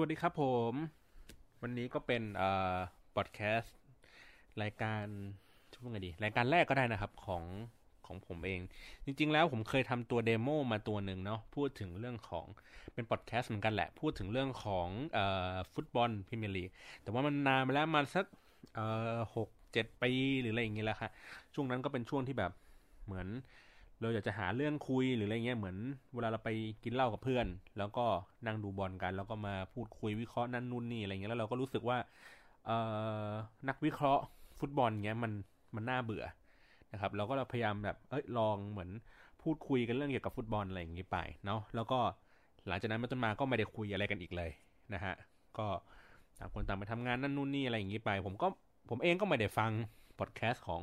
สวัสดีครับผม วันนี้ก็เป็นเอ่อพอดแคสต์รายการชื่อวงไงดี รายการแรกก็ได้นะครับของของผมเอง จริง ๆ แล้วผมเคยทำตัว demo มาตัวหนึ่งเนาะพูดถึงเรื่องของเป็นพอดแคสต์เหมือนกันแหละ พูดถึงเรื่องของเอ่อฟุตบอลพรีเมียร์ลีกแต่ว่ามันนานมาแล้วมาสักเอ่อหกเจ็ดปีหรืออะไรอย่างเงี้ยแหละค่ะช่วงนั้นก็เป็นช่วงที่แบบเหมือน เราอยากจะหาเรื่องคุยหรืออะไรเงี้ยเหมือน เวลาเราไปกินเหล้ากับเพื่อน แล้วก็นั่งดูบอลกัน แล้วก็มาพูดคุยวิเคราะห์นั่นนู่นนี่อะไรเงี้ยแล้วเราก็รู้สึกว่าเออนักวิเคราะห์ฟุตบอลเงี้ยมันมันน่าเบื่อนะครับ เราก็เราพยายามแบบเอ้ยลองเหมือนพูดคุยกันเรื่องเกี่ยวกับฟุตบอลอะไรอย่างงี้ไปเนาะแล้วก็หลังจากนั้นมาจนมาก็ไม่ได้คุยอะไรกันอีกเลยนะฮะก็ต่างคนต่างไปทำงานนั่นนู่นนี่อะไรอย่างงี้ไป ผมก็ผมเองก็ไม่ได้ฟังพอดแคสต์ของ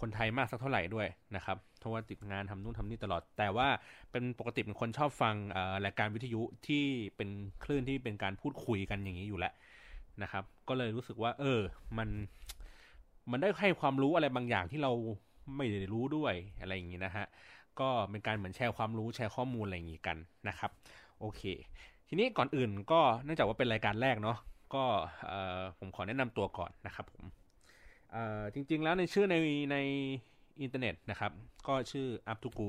คนไทยมากสักเท่าไหร่ด้วยนะครับเพราะว่าติดงานทำนู่นทำนี่ตลอด แต่ว่าเป็นปกติเป็นคนชอบฟังรายการวิทยุที่เป็นคลื่นที่เป็นการพูดคุยกันอย่างนี้อยู่แล้วนะครับ ก็เลยรู้สึกว่า เออ มัน มันได้ให้ความรู้อะไรบางอย่างที่เราไม่ได้รู้ด้วยอะไรอย่างนี้นะฮะ ก็เป็นการเหมือนแชร์ความรู้แชร์ข้อมูลอะไรอย่างนี้กันนะครับ โอเค ทีนี้ก่อนอื่นก็เนื่องจากว่าเป็นรายการแรกเนาะ ก็ผมขอแนะนำตัวก่อนนะครับผม จริง ๆ แล้วในชื่อในในอินเทอร์เน็ตนะครับ ก็ชื่อ up to go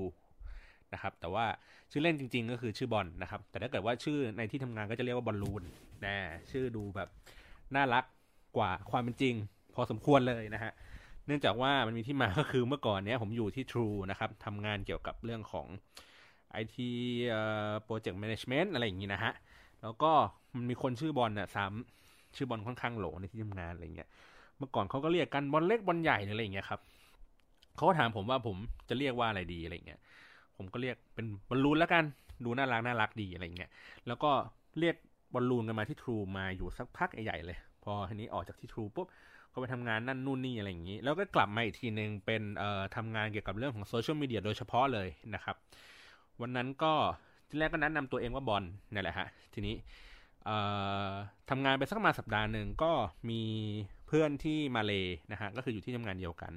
นะครับ แต่ว่าชื่อเล่นจริง ๆ ก็คือชื่อบอลนะครับ แต่ถ้าเกิดว่าชื่อในที่ทำงานก็จะเรียกว่าบอลลูนนะชื่อดูแบบน่ารักกว่าความเป็นจริง พอสมควรเลยนะฮะเนื่องจากว่ามันมีที่มาก็คือเมื่อก่อนเนี้ยผมอยู่ที่ True นะครับทำงานเกี่ยวกับเรื่องของ IT Project Management อะไรอย่างนี้นะฮะ แล้วก็มันมีคนชื่อบอลน่ะซ้ำชื่อบอลค่อนข้างโหลในที่ทำงานอะไรเงี้ย เมื่อก่อนเขาก็เรียกกันบอลเล็กบอลใหญ่อะไรอย่างเงี้ยครับเขาก็ถามผมว่าผมจะเรียกว่าอะไรดีอะไรเงี้ย ผมก็เรียกเป็นบอลลูนแล้วกัน ดูน่ารักน่ารักดีอะไรเงี้ย แล้วก็เรียกบอลลูนกันมาที่ทรูมาอยู่สักพักใหญ่เลย พอทีนี้ออกจากที่ทรูปุ๊บก็ไปทำงานนั่นนู่นนี่อะไรอย่างนี้ แล้วก็กลับมาอีกทีหนึ่งเป็นเอ่อทำงานเกี่ยวกับเรื่องของโซเชียลมีเดียโดยเฉพาะเลยนะครับ วันนั้นก็ทีแรกก็แนะนำตัวเองว่าบอลนี่แหละฮะ ทีนี้ทำงานไปสักมาสัปดาห์หนึ่งก็มี เพื่อนที่มาเลยนะฮะก็คืออยู่ที่ทำงานเดียวกัน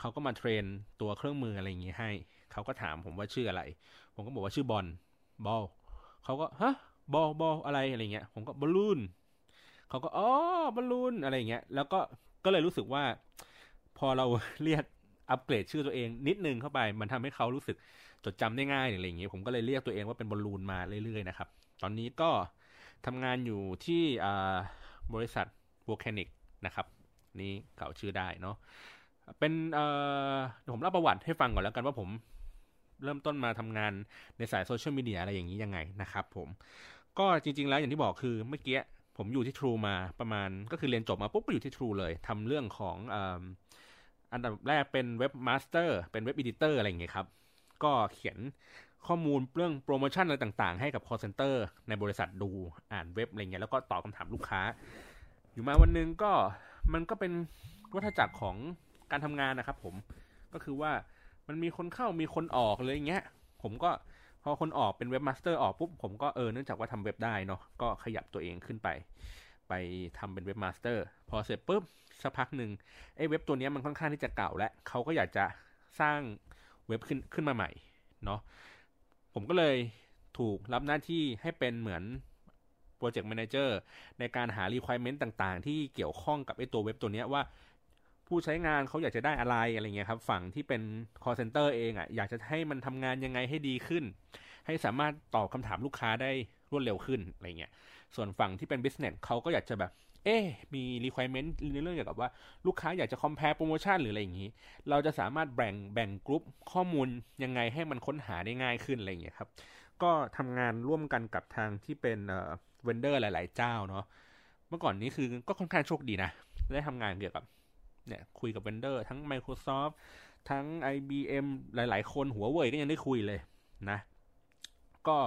เขาก็มาเทรนตัวเครื่องมืออะไรอย่างงี้ให้เขาก็ถามผมว่าชื่ออะไร ผมก็บอกว่าชื่อบอลบอลเขาก็ฮะบอลบอลอะไรอะไรเงี้ย ผมก็บอลลูนเขาก็อ๋อบอลลูนอะไรเงี้ยแล้วก็ก็เลยรู้สึกว่า พอเราเรียกอัปเกรดชื่อตัวเองนิดนึงเข้าไป มันทำให้เขารู้สึกจดจำได้ง่ายอะไรอย่างเงี้ยผมก็เลยเรียกตัวเองว่าเป็นบอลลูนมาเรื่อยๆนะครับ ตอนนี้ก็ทำงานอยู่ที่บริษัทโวลแคนิก นะครับ นี่เก่าชื่อได้เนาะเป็นเอ่อผมเล่าประวัติให้ฟังก่อนแล้วกันว่าผมเริ่มต้นมาทำงานในสายโซเชียลมีเดียอะไรอย่างนี้ยังไงนะครับผมก็จริง ๆ แล้วอย่างที่บอกคือเมื่อกี้ผมอยู่ที่ True มาประมาณก็คือเรียนจบมาปุ๊บก็อยู่ที่ True เลยทำเรื่องของอันดับแรกเป็น webmaster เป็น web editor อะไรอย่างเงี้ยครับ ก็เขียนข้อมูลเรื่องโปรโมชั่นอะไรต่างๆ ให้กับ call center ในบริษัทดูอ่านเว็บอะไรเงี้ยแล้วก็ตอบคำถามลูกค้า อยู่มาวันหนึ่งก็มันก็เป็นวัฏจักรของการทำงานนะครับ ผมก็คือว่ามันมีคนเข้ามีคนออกเลยอย่างเงี้ย ผมก็พอคนออกเป็น webmaster ออกปุ๊บผมก็เออเนื่องจากว่าทำเว็บได้เนาะก็ขยับตัวเองขึ้นไป ไปทำเป็น webmaster พอเสร็จปุ๊บสักพักหนึ่งไอ้เว็บตัวนี้มันค่อนข้างที่จะเก่าและเขาก็อยากจะสร้างเว็บขึ้นขึ้นมาใหม่เนาะผมก็เลยถูกรับหน้าที่ให้เป็นเหมือน project manager ในการหา requirement ต่างๆ ที่เกี่ยวข้องกับไอ้ตัวเว็บตัวนี้ว่า ผู้ใช้งานเขาอยากจะได้อะไรอะไรเงี้ยครับ ฝั่งที่เป็น call center เองอะ่ะอยากจะให้มันทำงานยังไงให้ดีขึ้น ให้สามารถตอบคำถามลูกค้าได้รวดเร็วขึ้นอะไรเงี้ย ส่วนฝั่งที่เป็น business เขาก็อยากจะแบบเอ๊มี requirement ในเรื่องเกี่ยวกับว่าลูกค้าอยากจะ compare โปรโมชั่นหรืออะไรอย่างนี้ เราจะสามารถแบ่งแบ่งกลุ่มข้อมูลยังไงให้มันค้นหาได้ง่ายขึ้นอะไรอย่างเงี้ยครับ ก็ทำงานร่วมกันกับทางที่เป็น เวนเดอร์หลาย ๆ เจ้าเนาะเมื่อก่อนนี้คือก็ค่อนข้างโชคดีนะ ได้ทำงานเกี่ยวกับเนี่ยคุยกับเวนเดอร์ ทั้ง Microsoft ทั้ง IBM หลาย ๆ คนหัวเว่ยก็ยังได้คุยเลยนะ ก็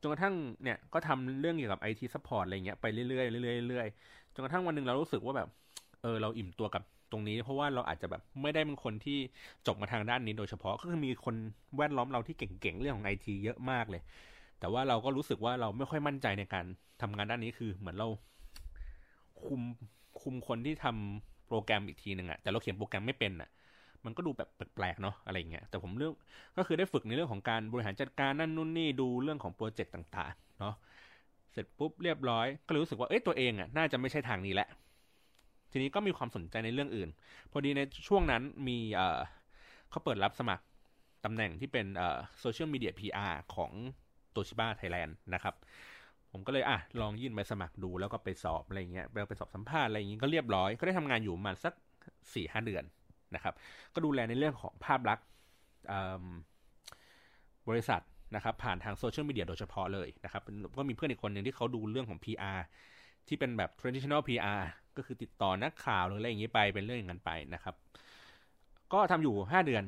จนกระทั่งเนี่ยก็ทำเรื่องเกี่ยวกับ IT support อะไรเงี้ยไปเรื่อยๆเรื่อยๆเรื่อยๆจนกระทั่งวันหนึ่งเรารู้สึกว่าแบบเออเราอิ่มตัวกับตรงนี้ เพราะว่าเราอาจจะแบบไม่ได้เป็นคนที่จบมาทางด้านนี้โดยเฉพาะก็คือมีคนแวดล้อมเราที่เก่งๆเรื่องของไอทีเยอะมากเลย แต่ว่าเราก็รู้สึกว่าเราไม่ค่อยมั่นใจในการทำงานด้านนี้คือเหมือนเราคุมคุมคนที่ทำโปรแกรมอีกทีหนึ่งอะแต่เราเขียนโปรแกรมไม่เป็นอะมันก็ดูแบบแปลกๆเนาะอะไรเงี้ยแต่ผมเรื่องก็คือได้ฝึกในเรื่องของการบริหารจัดการนั่นนู่นนี่ดูเรื่องของโปรเจกต์ต่างๆเนาะเสร็จปุ๊บเรียบร้อย ก็เลยรู้สึกว่าเอ้ยตัวเองอะน่าจะไม่ใช่ทางนี้แหละ ทีนี้ก็มีความสนใจในเรื่องอื่น พอดีในช่วงนั้นมีเอ่อเขาเปิดรับสมัครตำแหน่งที่เป็นเอ่อโซเชียลมีเดีย PR ของ โตชิบ้าไทยแลนด์นะครับ ผมก็เลยอะลองยื่นไปสมัครดูแล้วก็ไปสอบอะไรเงี้ยไปสอบสัมภาษณ์อะไรอย่างงี้ก็เรียบร้อยก็ได้ทำงานอยู่ประมาณสักสี่ห้าเดือนนะครับ ก็ดูแลในเรื่องของภาพลักษณ์บริษัทนะครับ ผ่านทางโซเชียลมีเดียโดยเฉพาะเลยนะครับก็มีเพื่อนอีกคนหนึ่งที่เขาดูเรื่องของ PR ที่เป็นแบบ traditional PR ก็คือติดต่อนักข่าวหรืออะไรอย่างนี้ไปเป็นเรื่องอย่างนั้นไปนะครับ ก็ทำอยู่ห้าเดือน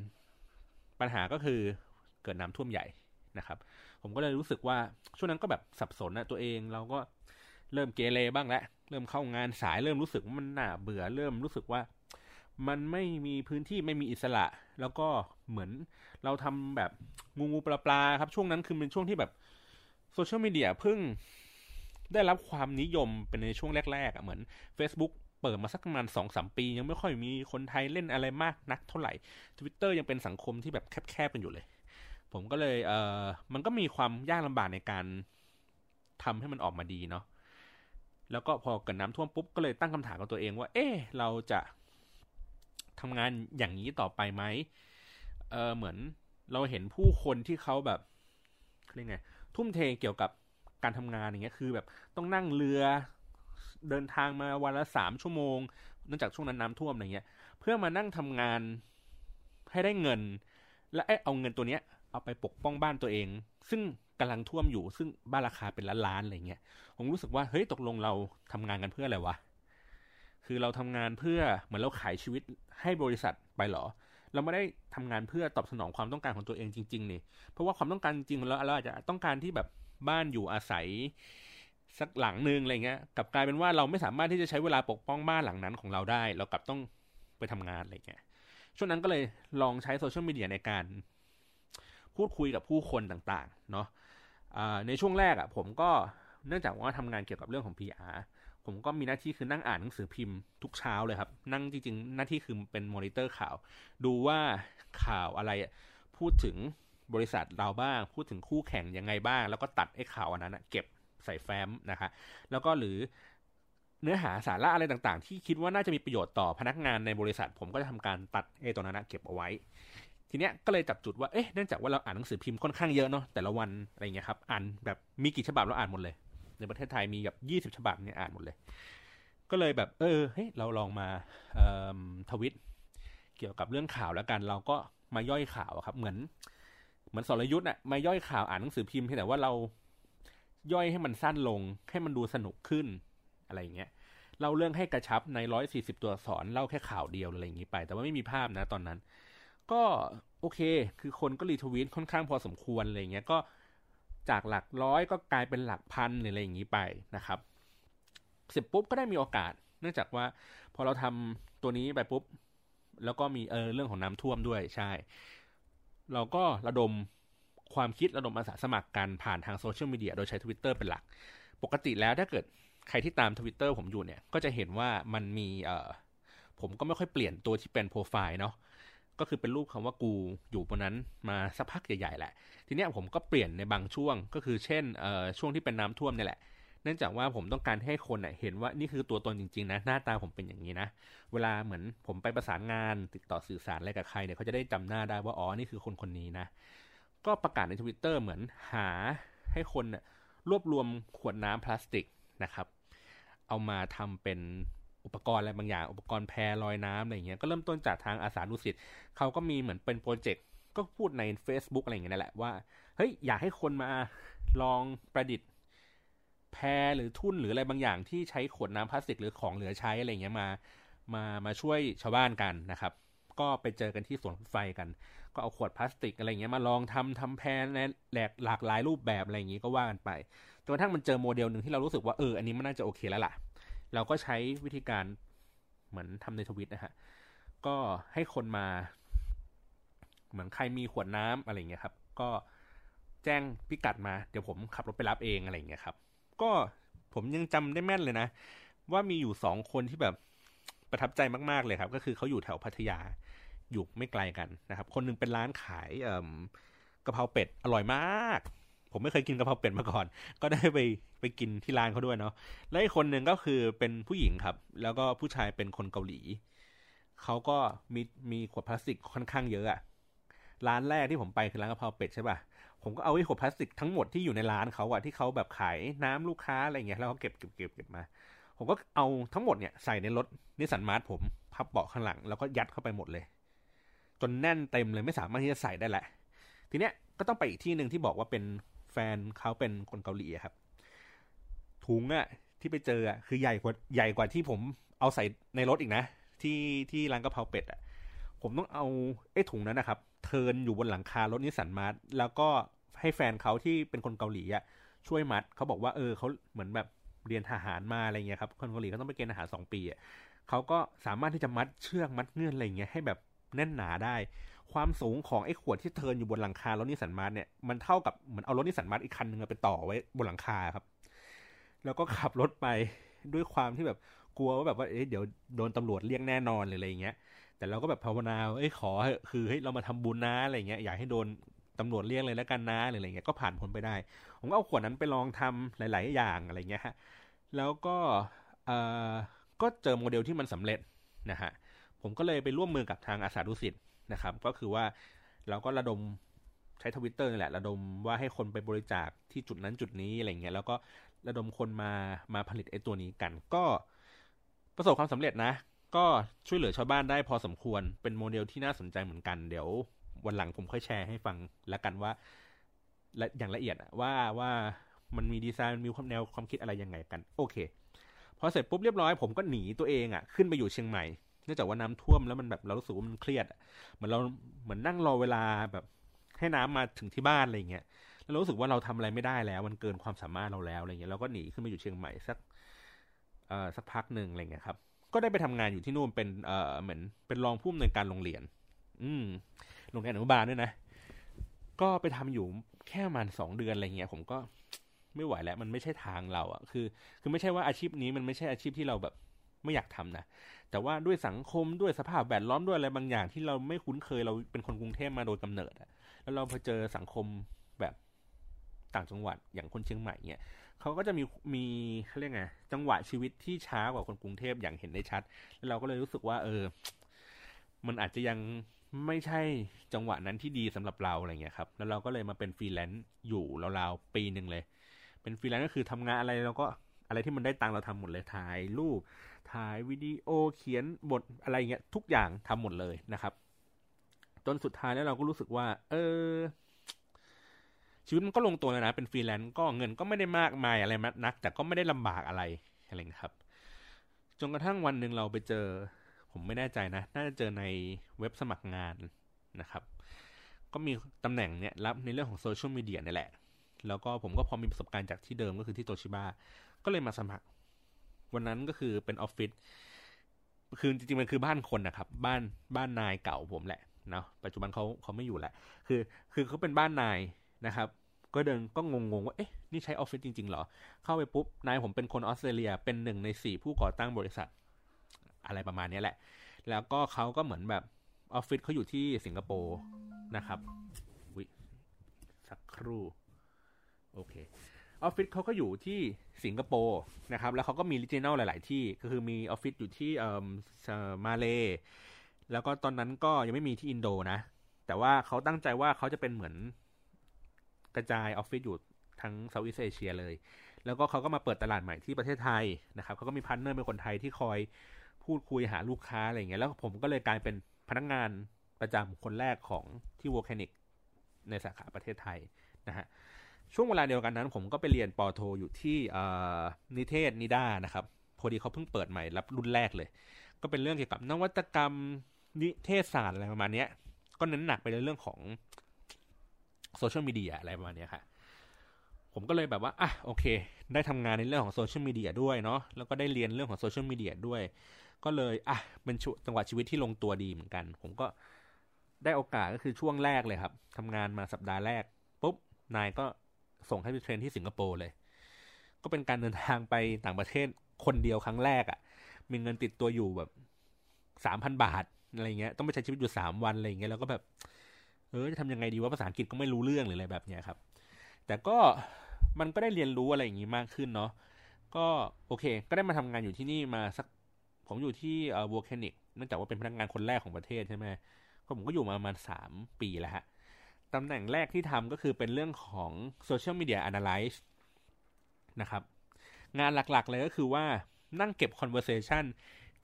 ปัญหาก็คือเกิดน้ำท่วมใหญ่นะครับ ผมก็เลยรู้สึกว่าช่วงนั้นก็แบบสับสนนะตัวเองเราก็เริ่มเกเรบ้างแล้วเริ่มเข้างานสายเริ่มรู้สึกว่ามันน่าเบื่อเริ่มรู้สึกว่า มันไม่มีพื้นที่ไม่มีอิสระ แล้วก็เหมือนเราทำแบบงูงูปลาปลาครับ ช่วงนั้นคือเป็นช่วงที่แบบโซเชียลมีเดียเพิ่งได้รับความนิยมเป็นในช่วงแรกๆอะเหมือน Facebook เปิดมาสักประมาณสองสามปี ยังไม่ค่อยมีคนไทยเล่นอะไรมากนักเท่าไหร่ Twitter ยังเป็นสังคมที่แบบแคบๆกันอยู่เลย ผมก็เลยเออมันก็มีความยากลำบากในการทำให้มันออกมาดีเนาะแล้วก็พอเกิดน้ำท่วมปุ๊บก็เลยตั้งคำถามกับตัวเองว่า เอ๊เราจะทำงานอย่างนี้ต่อไปไหมเออเหมือนเราเห็นผู้คนที่เขาแบบเรียกไงทุ่มเทเกี่ยวกับการทำงานอย่างเงี้ยคือแบบต้องนั่งเรือเดินทางมาวันละสามชั่วโมงเนื่องจากช่วงนั้นน้ำท่วมอะไรเงี้ย เพื่อมานั่งทำงานให้ได้เงิน และเอาเงินตัวเนี้ย เอาไปปกป้องบ้านตัวเอง ซึ่งกำลังท่วมอยู่ ซึ่งบ้านราคาเป็นล้านๆอะไรเงี้ยผมรู้สึกว่าเฮ้ยตกลงเราทำงานกันเพื่ออะไรวะคือเราทำงานเพื่อเหมือนเราขายชีวิตให้บริษัทไปหรอ เราไม่ได้ทำงานเพื่อตอบสนองความต้องการของตัวเองจริงๆนี่เพราะว่าความต้องการจริงเราเราอาจจะต้องการที่แบบบ้านอยู่อาศัยสักหลังหนึ่งอะไรเงี้ยกลับกลายเป็นว่าเราไม่สามารถที่จะใช้เวลาปกป้องบ้านหลังนั้นของเราได้ เรากลับต้องไปทำงานอะไรเงี้ยช่วงนั้นก็เลยลองใช้โซเชียลมีเดียในการ พูดคุยกับผู้คนต่างๆเนาะในช่วงแรกอะ่ะผมก็เนื่องจากว่าทำงานเกี่ยวกับเรื่องของ PR ผมก็มีหน้าที่คือนั่งอ่านหนังสือพิมพ์ทุกเช้าเลยครับ นั่งจริงๆ หน้าที่คือเป็นมอนิเตอร์ข่าว ดูว่าข่าวอะไรพูดถึงบริษัทเราบ้าง พูดถึงคู่แข่งยังไงบ้าง แล้วก็ตัดไอ้ข่าวอันนั้นเก็บใส่แฟ้มนะคะ แล้วก็หรือเนื้อหาสาระอะไรต่างๆ ที่คิดว่าน่าจะมีประโยชน์ต่อพนักงานในบริษัท ผมก็จะทำการตัดไอ้ตัวนั้นเก็บเอาไว้ ทีเนี้ยก็เลยจับจุดว่าเอ๊ะเนื่องจากว่าเราอ่านหนังสือพิมพ์ค่อนข้างเยอะเนาะแต่ละวันอะไรเงี้ยครับอ่านแบบมีกี่ฉบับเราอ่านหมดเลย ในประเทศไทยมีแบบยี่สิบฉบับเนี่ยอ่านหมดเลย ก็เลยแบบ เออเฮ้ยเราลองมาทวิตเกี่ยวกับเรื่องข่าวแล้วกัน เราก็มาย่อยข่าวครับ เหมือน เหมือนสรยุทธ์อะมาย่อยข่าวอ่านหนังสือพิมพ์แต่ว่าเราย่อยให้มันสั้นลง ให้มันดูสนุกขึ้นอะไรเงี้ยเราเรื่องให้กระชับในร้อยสี่สิบตัวสอนเล่าแค่ข่าวเดียวอะไรอย่างนี้ไป แต่ว่าไม่มีภาพนะตอนนั้น ก็โอเค คือคนก็รีทวีตค่อนข้างพอสมควรอะไรเงี้ยก็จากหลักร้อยก็กลายเป็นหลักพันหรืออะไรอย่างนี้ไปนะครับ เสร็จปุ๊บก็ได้มีโอกาส เนื่องจากว่าพอเราทำตัวนี้ไปปุ๊บ แล้วก็มีเออเรื่องของน้ำท่วมด้วยใช่ เราก็ระดมความคิดระดมอาสาสมัครกันผ่านทางโซเชียลมีเดียโดยใช้ Twitter เป็นหลัก ปกติแล้วถ้าเกิดใครที่ตามทวิตเตอร์ผมอยู่เนี่ย ก็จะเห็นว่ามันมีเออผมก็ไม่ค่อยเปลี่ยนตัวที่เป็นโปรไฟล์เนาะ ก็คือเป็นรูปคำว่ากูอยู่บนนั้นมาสักพักใหญ่ๆแหละ ทีนี้ผมก็เปลี่ยนในบางช่วง ก็คือเช่นช่วงที่เป็นน้ำท่วมนี่แหละ เนื่องจากว่าผมต้องการให้คนเห็นว่านี่คือตัวตนจริงๆนะหน้าตาผมเป็นอย่างนี้นะ เวลาเหมือนผมไปประสานงานติดต่อสื่อสารอะไรกับใครเนี่ยเขาจะได้จำหน้าได้ว่าอ๋อนี่คือคนคนนี้นะ ก็ประกาศในทวิตเตอร์เหมือนหาให้คนรวบรวมขวดน้ำพลาสติกนะครับ เอามาทำเป็น อุปกรณ์อะไรบางอย่าง อุปกรณ์แพรลอยน้ำอะไรเงี้ยก็เริ่มต้นจากทางอาสาดุสิตเขาก็มีเหมือนเป็นโปรเจกต์ก็พูดใน Facebook อะไรเงี้ยนั่นแหละว่าเฮ้ยอยากให้คนมาลองประดิษฐ์ แพรหรือทุ่นหรืออะไรบางอย่าง ที่ใช้ขวดน้ำพลาสติกหรือของเหลือใช้อะไรเงี้ยมามามาช่วยชาวบ้านกันนะครับ ก็ไปเจอกันที่สวนไฟกัน ก็เอาขวดพลาสติกอะไรเงี้ยมาลองทำทำแพรในหลกหลากหลายรูปแบบอะไรอย่างงี้ก็ว่ากันไปจนกระทั่งมันเจอโมเดลหนึ่งที่เรารู้สึกว่าเอออันนี้มันน่าจะโอเคแล้วล่ะ เราก็ใช้วิธีการเหมือนทำในทวิตนะฮะก็ให้คนมา เหมือนใครมีขวดน้ำอะไรเงี้ยครับ ก็แจ้งพิกัดมาเดี๋ยวผมขับรถไปรับเองอะไรเงี้ยครับ ก็ผมยังจำได้แม่นเลยนะ ว่ามีอยู่สองคนที่แบบประทับใจมากๆเลยครับ ก็คือเขาอยู่แถวพัทยาอยู่ไม่ไกลกันนะครับ คนนึงเป็นร้านขายกะเพราเป็ดอร่อยมาก ผมไม่เคยกินกะเพราเป็ดมาก่อน ก็ได้ไปไปกินที่ร้านเขาด้วยเนาะและอีกคนหนึ่งก็คือเป็นผู้หญิงครับ แล้วก็ผู้ชายเป็นคนเกาหลีเขาก็มีมีขวดพลาสติกค่อนข้างเยอะอะร้านแรกที่ผมไปคือร้านกะเพราเป็ดใช่ป่ะผมก็เอาไอ้ขวดพลาสติกทั้งหมดที่อยู่ในร้านเขาอะที่เขาแบบขายน้ำลูกค้าอะไรเงี้ยแล้วเขาเก็บเก็บเก็บเก็บมา ผมก็เอาทั้งหมดเนี่ยใส่ในรถนิสสันมาร์ทผมพับเบาะข้างหลังแล้วก็ยัดเข้าไปหมดเลย จนแน่นเต็มเลยไม่สามารถที่จะใส่ได้แหละ ทีเนี้ยก็ต้องไปอีกที่หนึ่งที่บอกว่าเป็น แฟนเขาเป็นคนเกาหลีครับ ถุงอะที่ไปเจออะคือใหญ่กว่าใหญ่กว่าที่ผมเอาใส่ในรถอีกนะ ที่ที่ร้านกะเพราเป็ดอะผมต้องเอาไอ้ถุงนั้นนะครับ เทินอยู่บนหลังคารถนิสสันมาร์ทแล้วก็ให้แฟนเขาที่เป็นคนเกาหลีอะช่วยมัดเขาบอกว่าเออเขาเหมือนแบบเรียนทหารมาอะไรเงี้ยครับคนเกาหลีก็ต้องไปเกณฑ์ทหารสองปีอะเขาก็สามารถที่จะมัดเชือกมัดเงื่อนอะไรเงี้ยให้แบบแน่นหนาได้ ความสูงของไอ้ขวดที่เทินอยู่บนหลังคารถนิสสันมาร์ทเนี่ยมันเท่ากับเหมือนเอารถนิสสันมาร์ทอีกคันหนึ่งไปต่อไว้บนหลังคาครับ แล้วก็ขับรถไปด้วยความที่แบบกลัวว่าแบบว่าเอ๊ะเดี๋ยวโดนตำรวจเรียกแน่นอนหรืออะไรเงี้ย แต่เราก็แบบภาวนาเอ้ยขอคือเฮ้ยเรามาทำบุญนะอะไรเงี้ยอยากให้โดนตำรวจเรียกเลยแล้วกันนะหรืออะไรเงี้ยก็ผ่านพ้นไปได้ ผมก็เอาขวดนั้นไปลองทำหลาย ๆ อย่างอะไรเงี้ยฮะแล้วก็เอ่อก็เจอโมเดลที่มันสำเร็จนะฮะผมก็เลยไปร่วมมือกับทางอาสาดุสิต นะครับ ก็คือว่าเราก็ระดมใช้ทวิตเตอร์นี่แหละ ระดมว่าให้คนไปบริจาคที่จุดนั้นจุดนี้อะไรเงี้ยแล้วก็ระดมคนมามาผลิตไอ้ตัวนี้กัน ก็ประสบความสำเร็จนะ ก็ช่วยเหลือชาวบ้านได้พอสมควรเป็นโมเดลที่น่าสนใจเหมือนกันเดี๋ยววันหลังผมค่อยแชร์ให้ฟังแล้วกันว่าและอย่างละเอียดว่าว่ามันมีดีไซน์มันมีความแนวความคิดอะไรยังไงกัน โอเค พอเสร็จปุ๊บเรียบร้อยผมก็หนีตัวเองอะ่ะ ขึ้นไปอยู่เชียงใหม่ เนื่องจากว่าน้ำท่วมแล้วมันแบบเรารู้สึกว่ามันเครียดเหมือนเราเหมือนนั่งรอเวลาแบบ ให้น้ำมาถึงที่บ้านอะไรเงี้ยแล้วรู้สึกว่าเราทำอะไรไม่ได้แล้ว มันเกินความสามารถเราแล้วอะไรเงี้ยเราก็หนีขึ้นไปอยู่เชียงใหม่สักเอ่อสักพักหนึ่งอะไรเงี้ยครับ ก็ได้ไปทำงานอยู่ที่นู่นเป็นเอ่อเหมือนเป็นรองผู้อำนวยการโรงเรียน อืมโรงเรียนอนุบาลด้วยนะก็ไปทำอยู่แค่ประมาณสองเดือนอะไรเงี้ย ผมก็ไม่ไหวแล้ว มันไม่ใช่ทางเราอะคือ คือไม่ใช่ว่าอาชีพนี้มันไม่ใช่อาชีพที่เราแบบไม่อยากทำนะ แต่ว่าด้วยสังคมด้วยสภาพแวดล้อมด้วยอะไรบางอย่างที่เราไม่คุ้นเคยเราเป็นคนกรุงเทพมาโดยกำเนิดอะแล้วเราพอเจอสังคมแบบต่างจังหวัดอย่างคนเชียงใหม่เนี่ยเขาก็จะมีมีเขาเรียกไงจังหวะชีวิตที่ช้ากว่าคนกรุงเทพอย่างเห็นได้ชัด แล้วเราก็เลยรู้สึกว่า เออ มันอาจจะยังไม่ใช่จังหวะนั้นที่ดีสำหรับเราอะไรเงี้ยครับ แล้วเราก็เลยมาเป็นฟรีแลนซ์อยู่ราวๆปีหนึ่งเลย เป็นฟรีแลนซ์ก็คือทำงานอะไรเราก็อะไรที่มันได้ตังเราทำหมดเลยถ่ายรูป ถ่ายวิดีโอเขียนบทอะไรเงี้ยทุกอย่างทำหมดเลยนะครับ จนสุดท้ายแล้วเราก็รู้สึกว่า เออ ชีวิตมันก็ลงตัวแล้วนะ เป็นฟรีแลนซ์ก็เงินก็ไม่ได้มากมายอะไรนัก แต่ก็ไม่ได้ลำบากอะไรอะไรนะครับ จนกระทั่งวันหนึ่งเราไปเจอ ผมไม่แน่ใจนะ น่าจะเจอในเว็บสมัครงานนะครับ ก็มีตำแหน่งเนี่ยรับในเรื่องของโซเชียลมีเดียนี่แหละแล้วก็ผมก็พอมีประสบการณ์จากที่เดิมก็คือที่โตชิบะก็เลยมาสมัคร วันนั้นก็คือเป็นออฟฟิศคือจริงๆมันคือบ้านคนนะครับ บ้านบ้านนายเก่าผมแหละเนาะปัจจุบันเขาเขาไม่อยู่แหละ คือ คือเขาเป็นบ้านนายนะครับ ก็เดินก็งงๆว่าเอ๊ะนี่ใช้ออฟฟิศจริงๆเหรอ เข้าไปปุ๊บนายผมเป็นคนออสเตรเลียเป็นหนึ่งในสี่ผู้ก่อตั้งบริษัท อะไรประมาณนี้แหละ แล้วก็เขาก็เหมือนแบบออฟฟิศเขาอยู่ที่สิงคโปร์นะครับวิสักครู่ โอเค ออฟฟิศเขาก็อยู่ที่สิงคโปร์นะครับ แล้วเขาก็มี regional หลาย ๆ ที่ก็คือมีออฟฟิศอยู่ที่เอ่อมาเลแล้วก็ตอนนั้นก็ยังไม่มีที่อินโดนะ แต่ว่าเขาตั้งใจว่าเขาจะเป็นเหมือนกระจายออฟฟิศอยู่ทั้ง Southeast Asia เลย แล้วก็เขาก็มาเปิดตลาดใหม่ที่ประเทศไทยนะครับเขาก็มี partner เป็นคนไทยที่คอยพูดคุยหาลูกค้าอะไรเงี้ย แล้วผมก็เลยกลายเป็นพนักงานประจำคนแรกของที่ Vocanic ในสาขาประเทศไทยนะฮะ ช่วงเวลาเดียวกันนั้น ผมก็ไปเรียนป.โทอยู่ที่นิเทศนิด้านะครับพอดีเขาเพิ่งเปิดใหม่รับรุ่นแรกเลย ก็เป็นเรื่องเกี่ยวกับนวัตกรรมนิเทศศาสตร์อะไรประมาณนี้ก็เน้นหนักไปในเรื่องของโซเชียลมีเดียอะไรประมาณนี้ค่ะผมก็เลยแบบว่าอะโอเค ได้ทำงานในเรื่องของโซเชียลมีเดียด้วยเนาะแล้วก็ได้เรียนเรื่องของโซเชียลมีเดียด้วย ก็เลยอะเป็นจังหวะชีวิตที่ลงตัวดีเหมือนกัน ผมก็ได้โอกาสก็คือช่วงแรกเลยครับทำงานมาสัปดาห์แรกปุ๊บนายก็ ส่งให้ไปเทรนที่สิงคโปร์เลย ก็เป็นการเดินทางไปต่างประเทศคนเดียวครั้งแรกอะ่ะ มีเงินติดตัวอยู่แบบสามพันบาทอะไรเงี้ย ต้องไปใช้ชีวิตอยู่สามวันอะไรเงี้ย แล้วก็แบบ เออจะทำยังไงดีว่าภาษาอังกฤษก็ไม่รู้เรื่องหรืออะไรแบบเนี้ยครับ แต่ก็มันก็ได้เรียนรู้อะไรอย่างนี้มากขึ้นเนาะ ก็โอเค ก็ได้มาทำงานอยู่ที่นี่มาสัก ผมอยู่ที่เอ่อวอลแคนิกเนื่องจากว่าเป็นพนักงานคนแรกของประเทศใช่ไหมก็ผมก็อยู่มาประมาณสามปีแล้วฮะ ตำแหน่งแรกที่ทำก็คือเป็นเรื่องของ Social Media Analyze นะครับ งานหลักๆเลยก็คือว่านั่งเก็บ conversation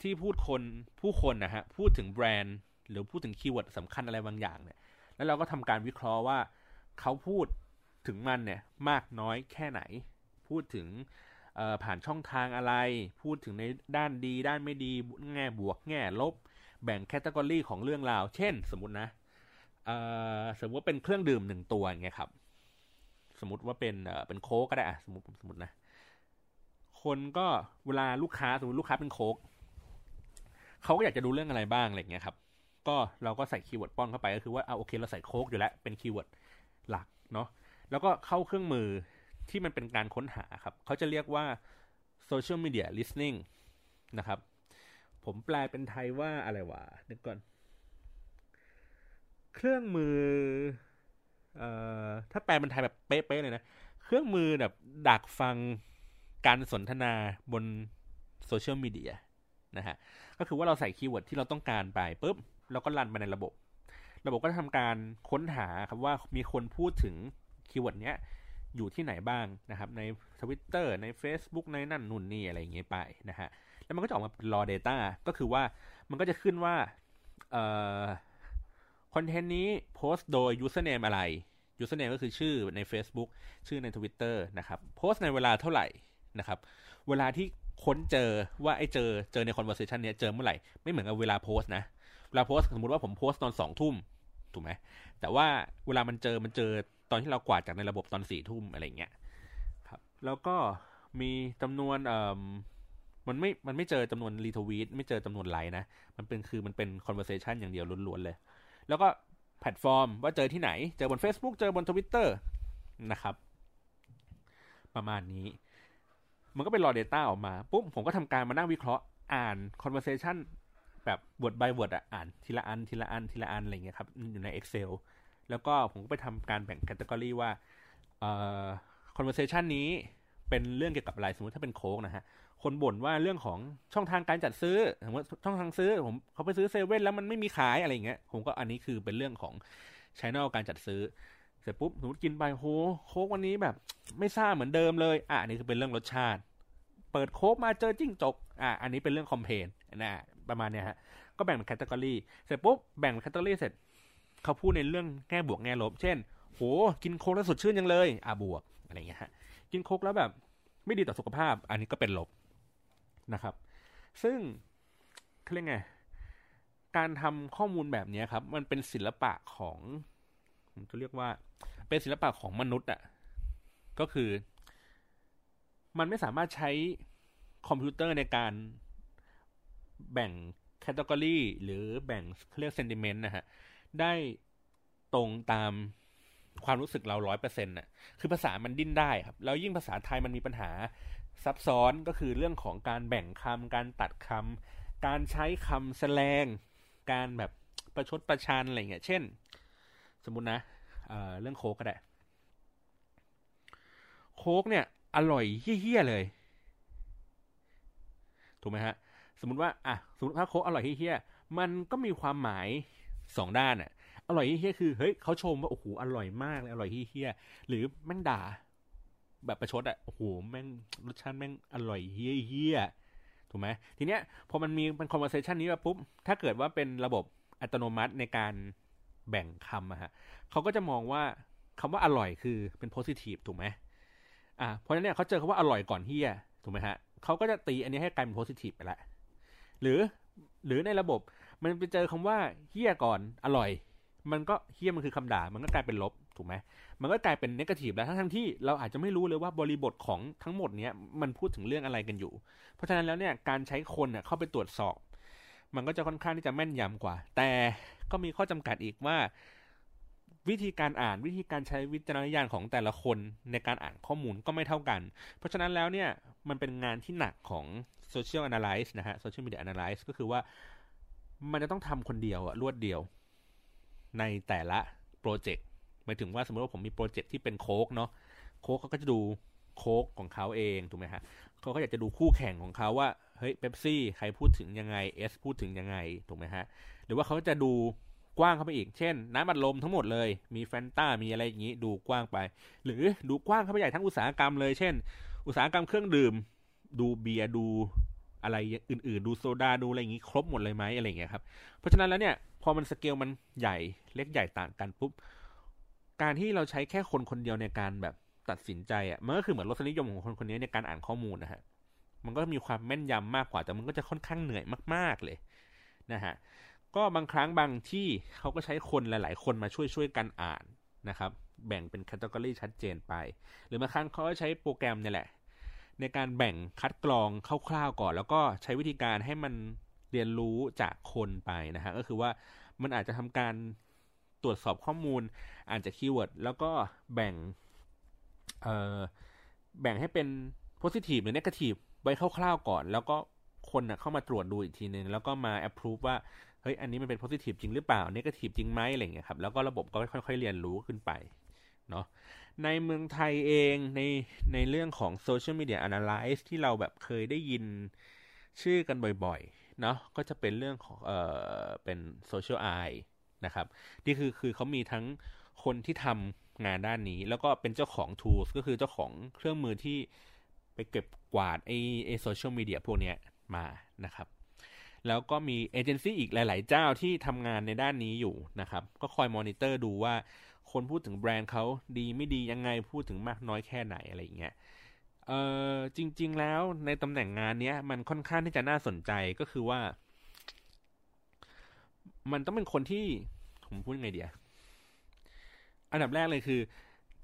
ที่พูดคนผู้คนนะฮะพูดถึงแบรนด์ หรือพูดถึงคีย์เวิร์ดสำคัญอะไรบางอย่างเนี่ย แล้วเราก็ทำการวิเคราะห์ว่าเขาพูดถึงมันเนี่ยมากน้อยแค่ไหน พูดถึงผ่านช่องทางอะไร พูดถึงในด้านดี ด้านไม่ดี แง่บวก แง่ลบ แบ่ง category ของเรื่องราว เช่น สมมตินะ สมมติว่าเป็นเครื่องดื่มหนึ่งตัวอย่างเงี้ยครับ สมมติว่าเป็นเป็นโค้กก็ได้อะสมมติสมมตินะ คนก็เวลาลูกค้าสมมติลูกค้าเป็นโค้กเขาก็อยากจะดูเรื่องอะไรบ้างอะไรเงี้ยครับ ก็เราก็ใส่ keyword ป้อนเข้าไปก็คือว่าเอาโอเคเราใส่โค้กอยู่แล้วเป็น keyword หลักเนาะแล้วก็เข้าเครื่องมือที่มันเป็นการค้นหาครับ เขาจะเรียกว่า social media listening นะครับ ผมแปลเป็นไทยว่าอะไรวะนึกก่อน เครื่องมือ เอ่อถ้าแปลเป็นไทยแบบเป๊ะๆเลยนะ เครื่องมือแบบดักฟังการสนทนาบนโซเชียลมีเดียนะฮะ ก็คือว่าเราใส่ keyword ที่เราต้องการไปปุ๊บเราก็รันไปในระบบ ระบบก็จะทำการค้นหาครับว่ามีคนพูดถึงkeyword เนี้ยอยู่ที่ไหนบ้างนะครับ ใน Twitter ใน Facebook ในนั่นนู่นนี่อะไรอย่างเงี้ยไปนะฮะ แล้วมันก็จะออกมาเป็น raw data ก็คือว่ามันก็จะขึ้นว่าเอ่อ คอนเทนต์นี้โพสต์โดย username อะไร username ก็คือชื่อใน Facebook ชื่อใน Twitter นะครับโพสต์ในเวลาเท่าไหร่นะครับเวลาที่ค้นเจอว่าไอ้เจอเจอใน conversation เนี้ยเจอเมื่อไหร่ไม่เหมือนกับเวลาโพสต์นะเวลาโพสต์สมมติว่าผมโพสต์ตอนสองทุ่มถูกไหมแต่ว่าเวลามันเจอมันเจอตอนที่เรากวาดจากในระบบตอนสี่ทุ่มอะไรเงี้ยครับแล้วก็มีจำนวนเอ่อมันไม่มันไม่เจอจำนวนรีทวีตไม่เจอจำนวนไลค์นะมันเป็นคือมันเป็น conversation อย่างเดียวล้วนๆเลย แล้วก็แพลตฟอร์มว่าเจอที่ไหน เจอบน Facebook เจอบน Twitter นะครับ ประมาณนี้ มันก็เป็น raw data ออกมาปุ๊บผมก็ทำการมานั่งวิเคราะห์อ่าน conversation แบบ word by word อะอ่านทีละอันทีละอันทีละอันอะไรเงี้ยครับ อยู่ใน Excel แล้วก็ผมก็ไปทำการแบ่ง category ว่าเอ่อ conversation นี้เป็นเรื่องเกี่ยวกับอะไร สมมติถ้าเป็นโค้กนะฮะ คนบ่นว่าเรื่องของช่องทางการจัดซื้อสมมติช่องทางซื้อผมเขาไปซื้อเซเว่นแล้วมันไม่มีขายอะไรเงี้ยผมก็อันนี้คือเป็นเรื่องของ channel การจัดซื้อ เสร็จปุ๊บสมมติกินไปโหโค้กวันนี้แบบ ไม่ซ่าเหมือนเดิมเลย อะอันนี้คือเป็นเรื่องรสชาติ เปิดโค้กมาเจอจิ้งจก อะอันนี้เป็นเรื่อง complain นะประมาณเนี้ยฮะก็แบ่งเป็น category เสร็จปุ๊บแบ่ง category เสร็จเขาพูดในเรื่องแง่บวกแง่ลบ เช่นโหกินโค้กแล้วสดชื่นจังเลย อ่าบวกอะไรเงี้ยฮะกินโค้กแล้วแบบ ไม่ดีต่อสุขภาพ อันนี้ก็เป็นลบ นะครับ ซึ่งเขาเรียกไงการทำข้อมูลแบบนี้ครับ มันเป็นศิลปะของผมจะเรียกว่า เป็นศิลปะของมนุษย์อะ่ะก็คือ มันไม่สามารถใช้คอมพิวเตอร์ในการแบ่ง category หรือแบ่งเรียก sentiment นะฮะได้ตรงตามความรู้สึกเราร้อยเปอร์เซ็นต์น่ะคือภาษามันดิ้นได้ครับ แล้วยิ่งภาษาไทยมันมีปัญหา ซับซ้อนก็คือเรื่องของการแบ่งคำการตัดคำการใช้คำแสลงการแบบประชดประชันอะไรเงี้ย เช่น สมมุตินะเเรื่องโค้กก็ได้ โค้กเนี่ย อร่อยเฮี้ยเลย ถูกไหมฮะ สมมติว่าอะสมมติถ้าโค้กอร่อยเฮี้ยมันก็มีความหมายสองด้านอะอร่อยเฮี้ยคือ เฮ้ยเขาชมว่าโอ้โหอร่อยมากเลยอร่อยเฮี้ยหรือแม่งด่า แบบประชดอะโอ้โหแม่งรสชาติแม่งอร่อยเฮี้ยเฮี้ยถูกไหมทีเนี้ยพอมันมีเป็น conversation นี้มาปุ๊บถ้าเกิดว่าเป็นระบบอัตโนมัติในการแบ่งคำอะฮะเขาก็จะมองว่าคำว่าอร่อยคือเป็น positive ถูกไหมอ่าเพราะฉะนั้นเนี่ยเขาเจอคำว่าอร่อยก่อนเฮี้ยถูกไหมฮะเขาก็จะตีอันนี้ให้กลายเป็น positive ไปละหรือหรือในระบบมันไปเจอคำว่าเฮี้ยก่อนอร่อย มันก็เฮี้ยมันคือคำด่ามันก็กลายเป็นลบ ถูกไหมมันก็กลายเป็นนกาทีฟแล้วทั้งที่เราอาจจะไม่รู้เลยว่าบริบทของทั้งหมดเนี้ยมันพูดถึงเรื่องอะไรกันอยู่ เพราะฉะนั้นแล้วเนี่ยการใช้คนเข้าไปตรวจสอบ มันก็จะค่อนข้างที่จะแม่นยำกว่า แต่ก็มีข้อจำกัดอีกว่า วิธีการอ่านวิธีการใช้วิจารณญาณของแต่ละคนในการอ่านข้อมูลก็ไม่เท่ากัน เพราะฉะนั้นแล้วเนี่ยมันเป็นงานที่หนักของ social analyze นะฮะ social media analyze ก็คือว่ามันจะต้องทำคนเดียวอะรวดเดียว ในแต่ละโปรเจกต์ หมายถึงว่าสมมติว่าผมมีโปรเจกต์ที่เป็นโค้กเนาะโค้กเขาก็จะดูโค้กของเขาเองถูกไหมฮะเขาก็อยากจะดูคู่แข่งของเขาว่าเฮ้ยเป๊ปซี่ใครพูดถึงยังไงเอสพูดถึงยังไงถูกไหมฮะหรือว่าเขาจะดูกว้างเข้าไปอีก เช่น น้ำบัดลมทั้งหมดเลย มีแฟนตามีอะไรอย่างนี้ ดูกว้างไป หรือดูกว้างเข้าไปใหญ่ทั้งอุตสาหกรรมเลย เช่น อุตสาหกรรมเครื่องดื่ม ดูเบียร์ดูอะไรอื่น ๆ ดูโซดา ดูอะไรอย่างนี้ครบหมดเลยไหมอะไรอย่างเงี้ยครับ เพราะฉะนั้นแล้วเนี่ย พอมันสเกลมันใหญ่เล็กใหญ่ต่างกันปุ๊บ การที่เราใช้แค่คนคนเดียวในการแบบตัดสินใจอะมันก็คือเหมือนรสนิยมของคนคนนี้ในการอ่านข้อมูลนะฮะมันก็มีความแม่นยำมากกว่าแต่มันก็จะค่อนข้างเหนื่อยมาก ๆเลยนะฮะก็บางครั้งบางที่เขาก็ใช้คนหลาย ๆ คนมาช่วยช่วยกันอ่านนะครับ แบ่งเป็นแคตตากรีชัดเจนไป หรือบางครั้งเขาก็ใช้โปรแกรมเนี่ยแหละ ในการแบ่งคัดกรองคร่าวๆก่อน แล้วก็ใช้วิธีการให้มันเรียนรู้จากคนไปนะฮะก็คือว่ามันอาจจะทำการ ตรวจสอบข้อมูล อ่านจากคีย์เวิร์ดแล้วก็แบ่งเออแบ่งให้เป็น positive หรือ negative ไว้คร่าวๆก่อน แล้วก็คนนะเข้ามาตรวจดูอีกทีนึง แล้วก็มา approve ว่า เฮ้ย อันนี้มันเป็น positive จริงหรือเปล่า negative จริงไหมอะไรเงี้ยครับ แล้วก็ระบบก็ค่อยๆเรียนรู้ขึ้นไปเนาะในเมืองไทยเองในในเรื่องของ social media analyze ที่เราแบบเคยได้ยินชื่อกันบ่อยๆเนาะก็จะเป็นเรื่องของเออเป็น Zocial Eye นะครับที่คือคือเขามีทั้งคนที่ทำงานด้านนี้ แล้วก็เป็นเจ้าของ tools ก็คือเจ้าของเครื่องมือที่ไปเก็บกวาดไอ้ไอ้โซเชียลมีเดียพวกนี้มานะครับ แล้วก็มีเอเจนซี่อีกหลาย ๆ เจ้าที่ทำงานในด้านนี้อยู่นะครับ ก็คอยมอนิเตอร์ดูว่าคนพูดถึงแบรนด์เขาดีไม่ดียังไงพูดถึงมากน้อยแค่ไหนอะไรอย่างเงี้ยเออจริง ๆ แล้วในตำแหน่งงานเนี้ยมันค่อนข้างที่จะน่าสนใจก็คือว่า มันต้องเป็นคนที่ผมพูดยังไงเดียอันดับแรกเลยคือ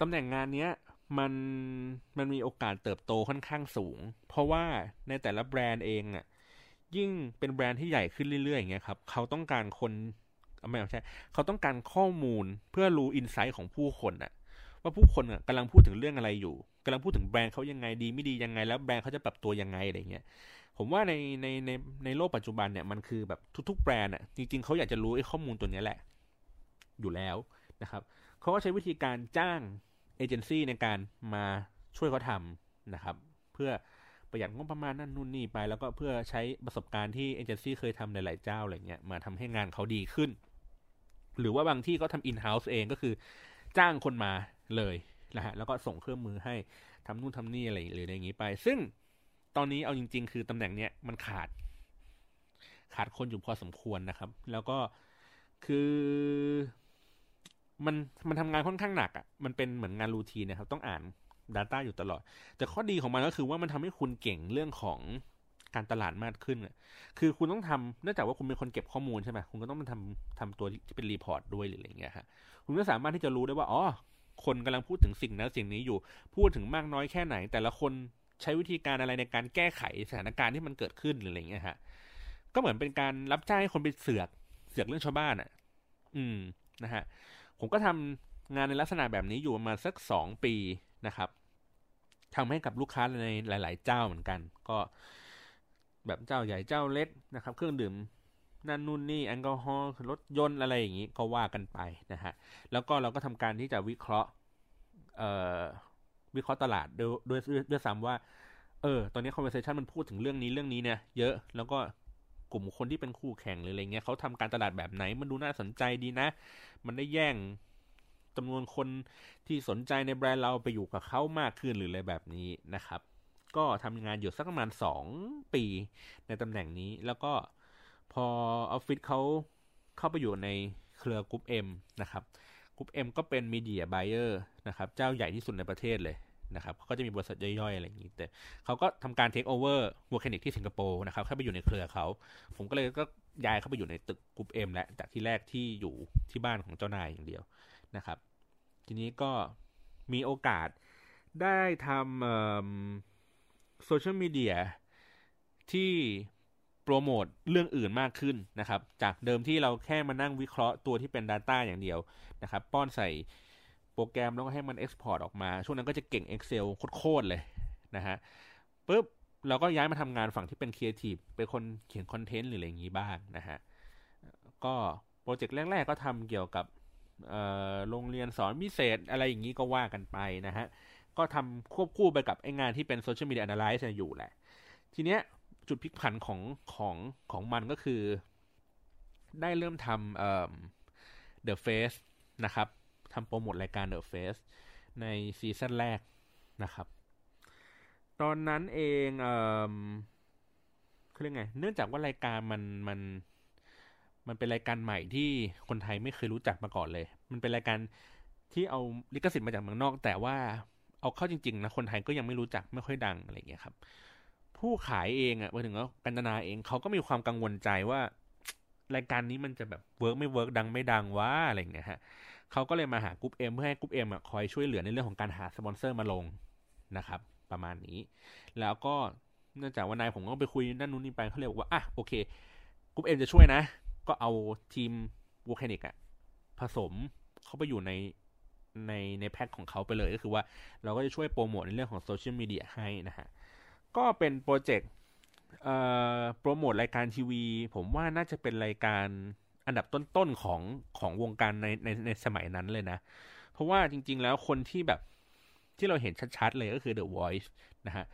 ตำแหน่งงานเนี้ยมันมันมีโอกาสเติบโตค่อนข้างสูง เพราะว่าในแต่ละแบรนด์เองอะยิ่งเป็นแบรนด์ที่ใหญ่ขึ้นเรื่อยๆอย่างเงี้ยครับเขาต้องการคนไม่ใช่เขาต้องการข้อมูลเพื่อรู้อินไซต์ของผู้คนอะว่าผู้คนอะกำลังพูดถึงเรื่องอะไรอยู่กำลังพูดถึงแบรนด์เขายังไงดีไม่ดียังไง แล้วแบรนด์เขาจะปรับตัวยังไงอะไรเงี้ย ผมว่าในในในในโลกปัจจุบันเนี่ยมันคือแบบทุก ๆ แบรนด์อะจริงๆเขาอยากจะรู้ไอ้ข้อมูลตัวนี้แหละ อยู่แล้วนะครับเขาก็ใช้วิธีการจ้างเอเจนซี่ในการมาช่วยเขาทำนะครับ เพื่อประหยัดงบประมาณนั่นนู่นนี่ไป แล้วก็เพื่อใช้ประสบการณ์ที่เอเจนซี่เคยทำหลาย ๆ เจ้าอะไรเงี้ยมาทำให้งานเขาดีขึ้น หรือว่าบางที่ก็ทำอินเฮ้าส์เองก็คือ จ้างคนมาเลยนะฮะแล้วก็ส่งเครื่องมือให้ทำนู่นทำนี่อะไรหรืออะไรอย่างนี้ไป ซึ่ง ตอนนี้เอาจริง ๆ คือตำแหน่งเนี้ยมันขาด ขาดคนอยู่พอสมควรนะครับ แล้วก็คือมันมันทำงานค่อนข้างหนักอะ่ะมันเป็นเหมือนงานรูทีนะครับ ต้องอ่าน Data อยู่ตลอด แต่ข้อดีของมันก็คือว่ามันทำให้คุณเก่งเรื่องของการตลาดมากขึ้น คือคุณต้องทำเนื่องจากว่าคุณเป็นคนเก็บข้อมูลใช่ไหมคุณก็ต้องมาทำทำตัวที่เป็น report ด้วยหรืออะไรเงี้ยฮะคุณก็สามารถที่จะรู้ได้ว่าอ๋อคนกำลังพูดถึงสิ่งนั้นสิ่งนี้อยู่ พูดถึงมากน้อยแค่ไหน แต่ละคน ใช้วิธีการอะไรในการแก้ไขสถานการณ์ที่มันเกิดขึ้นหรืออะไรเงี้ยฮะก็เหมือนเป็นการรับจ้างให้คนไปเสือกเสือกเรื่องชาวบ้านอะ อืมนะฮะผมก็ทำงานในลักษณะแบบนี้อยู่ประมาณสักสองปีนะครับทำให้กับลูกค้าในหลาย ๆ เจ้าเหมือนกัน ก็แบบเจ้าใหญ่เจ้าเล็กนะครับ เครื่องดื่มนั่นนู่นนี่แอลกอฮอล์รถยนต์อะไรอย่างนี้ก็ว่ากันไปนะฮะแล้วก็เราก็ทำการที่จะวิเคราะห์เอ่อ วิเคราะห์ตลาดด้วยด้วยด้วยซ้ำว่า เออ ตอนนี้ conversation มันพูดถึงเรื่องนี้เรื่องนี้เนี่ย เยอะ แล้วก็กลุ่มคนที่เป็นคู่แข่งหรืออะไรเงี้ยเขาทำการตลาดแบบไหน มันดูน่าสนใจดีนะ มันได้แย่งจำนวนคนที่สนใจในแบรนด์เราไปอยู่กับเขามากขึ้นหรืออะไรแบบนี้นะครับ ก็ทำงานอยู่สักประมาณสองปีในตำแหน่งนี้ แล้วก็พอออฟฟิศเขาเข้าไปอยู่ในเครือ GroupM นะครับ GroupM ก็เป็น media buyer นะครับเจ้าใหญ่ที่สุดในประเทศเลยนะครับเขาก็จะมีบริษัทย่อยๆ อะไรอย่างนี้ แต่เขาก็ทำการเทคโอเวอร์ Vocanic ที่สิงคโปร์นะครับเข้าไปอยู่ในเครือเขา ผมก็เลยก็ย้ายเข้าไปอยู่ในตึก GroupM และจากที่แรกที่อยู่ที่บ้านของเจ้านายอย่างเดียวนะครับ ทีนี้ก็มีโอกาสได้ทำโซเชียลมีเดียที่ โปรโมทเรื่องอื่นมากขึ้นนะครับ จากเดิมที่เราแค่มานั่งวิเคราะห์ตัวที่เป็น Data อย่างเดียวนะครับ ป้อนใส่โปรแกรมแล้วก็ให้มัน Export ออกมา ช่วงนั้นก็จะเก่ง Excel โคตรเลยนะฮะปุ๊บเราก็ย้ายมาทำงานฝั่งที่เป็น Creative เป็นคนเขียนคอนเทนต์หรืออะไรอย่างนี้บ้างนะฮะก็โปรเจกต์แรก ๆ ก็ทำเกี่ยวกับโรงเรียนสอนพิเศษอะไรอย่างนี้ก็ว่ากันไปนะฮะ ก็ทำควบคู่ไปกับไอ้งานที่เป็น social media analyst อยู่แหละ ทีเนี้ย จุดพลิกผันของของของมันก็คือ ได้เริ่มทำเอ่อ The Face นะครับทำโปรโมทรายการ The Face ในซีซั่นแรกนะครับ ตอนนั้นเองเอ่อเขาเรียกไง เนื่องจากว่ารายการมันมันมันเป็นรายการใหม่ที่คนไทยไม่เคยรู้จักมาก่อนเลย มันเป็นรายการที่เอาลิขสิทธิ์มาจากเมืองนอก แต่ว่าเอาเข้าจริงๆนะคนไทยก็ยังไม่รู้จักไม่ค่อยดังอะไรเงี้ยครับ ผู้ขายเองอะหมายถึงว่ากันตนาเองเขาก็มีความกังวลใจว่า รายการนี้มันจะแบบเวิร์กไม่เวิร์กดังไม่ดังว่าอะไรเงี้ยฮะเขาก็เลยมาหา GroupM เพื่อให้ GroupM อะคอยช่วยเหลือในเรื่องของการหาสปอนเซอร์มาลงนะครับ ประมาณนี้ แล้วก็เนื่องจากว่านายผมก็ไปคุยนั่นนู่นนี่ไปเขาเรียกว่าอะโอเค GroupM จะช่วยนะ ก็เอาทีมวูแคนิกอะผสมเข้าไปอยู่ในในในแพ็คของเขาไปเลยก็คือว่าเราก็จะช่วยโปรโมทในเรื่องของโซเชียลมีเดียให้นะฮะ ก็เป็นโปรเจกต์โปรโมทรายการทีวี ผมว่าน่าจะเป็นรายการอันดับต้นๆของของวงการในในในสมัยนั้นเลยนะ เพราะว่าจริง ๆ แล้วคนที่แบบที่เราเห็นชัดๆเลยก็คือ The Voice นะฮะ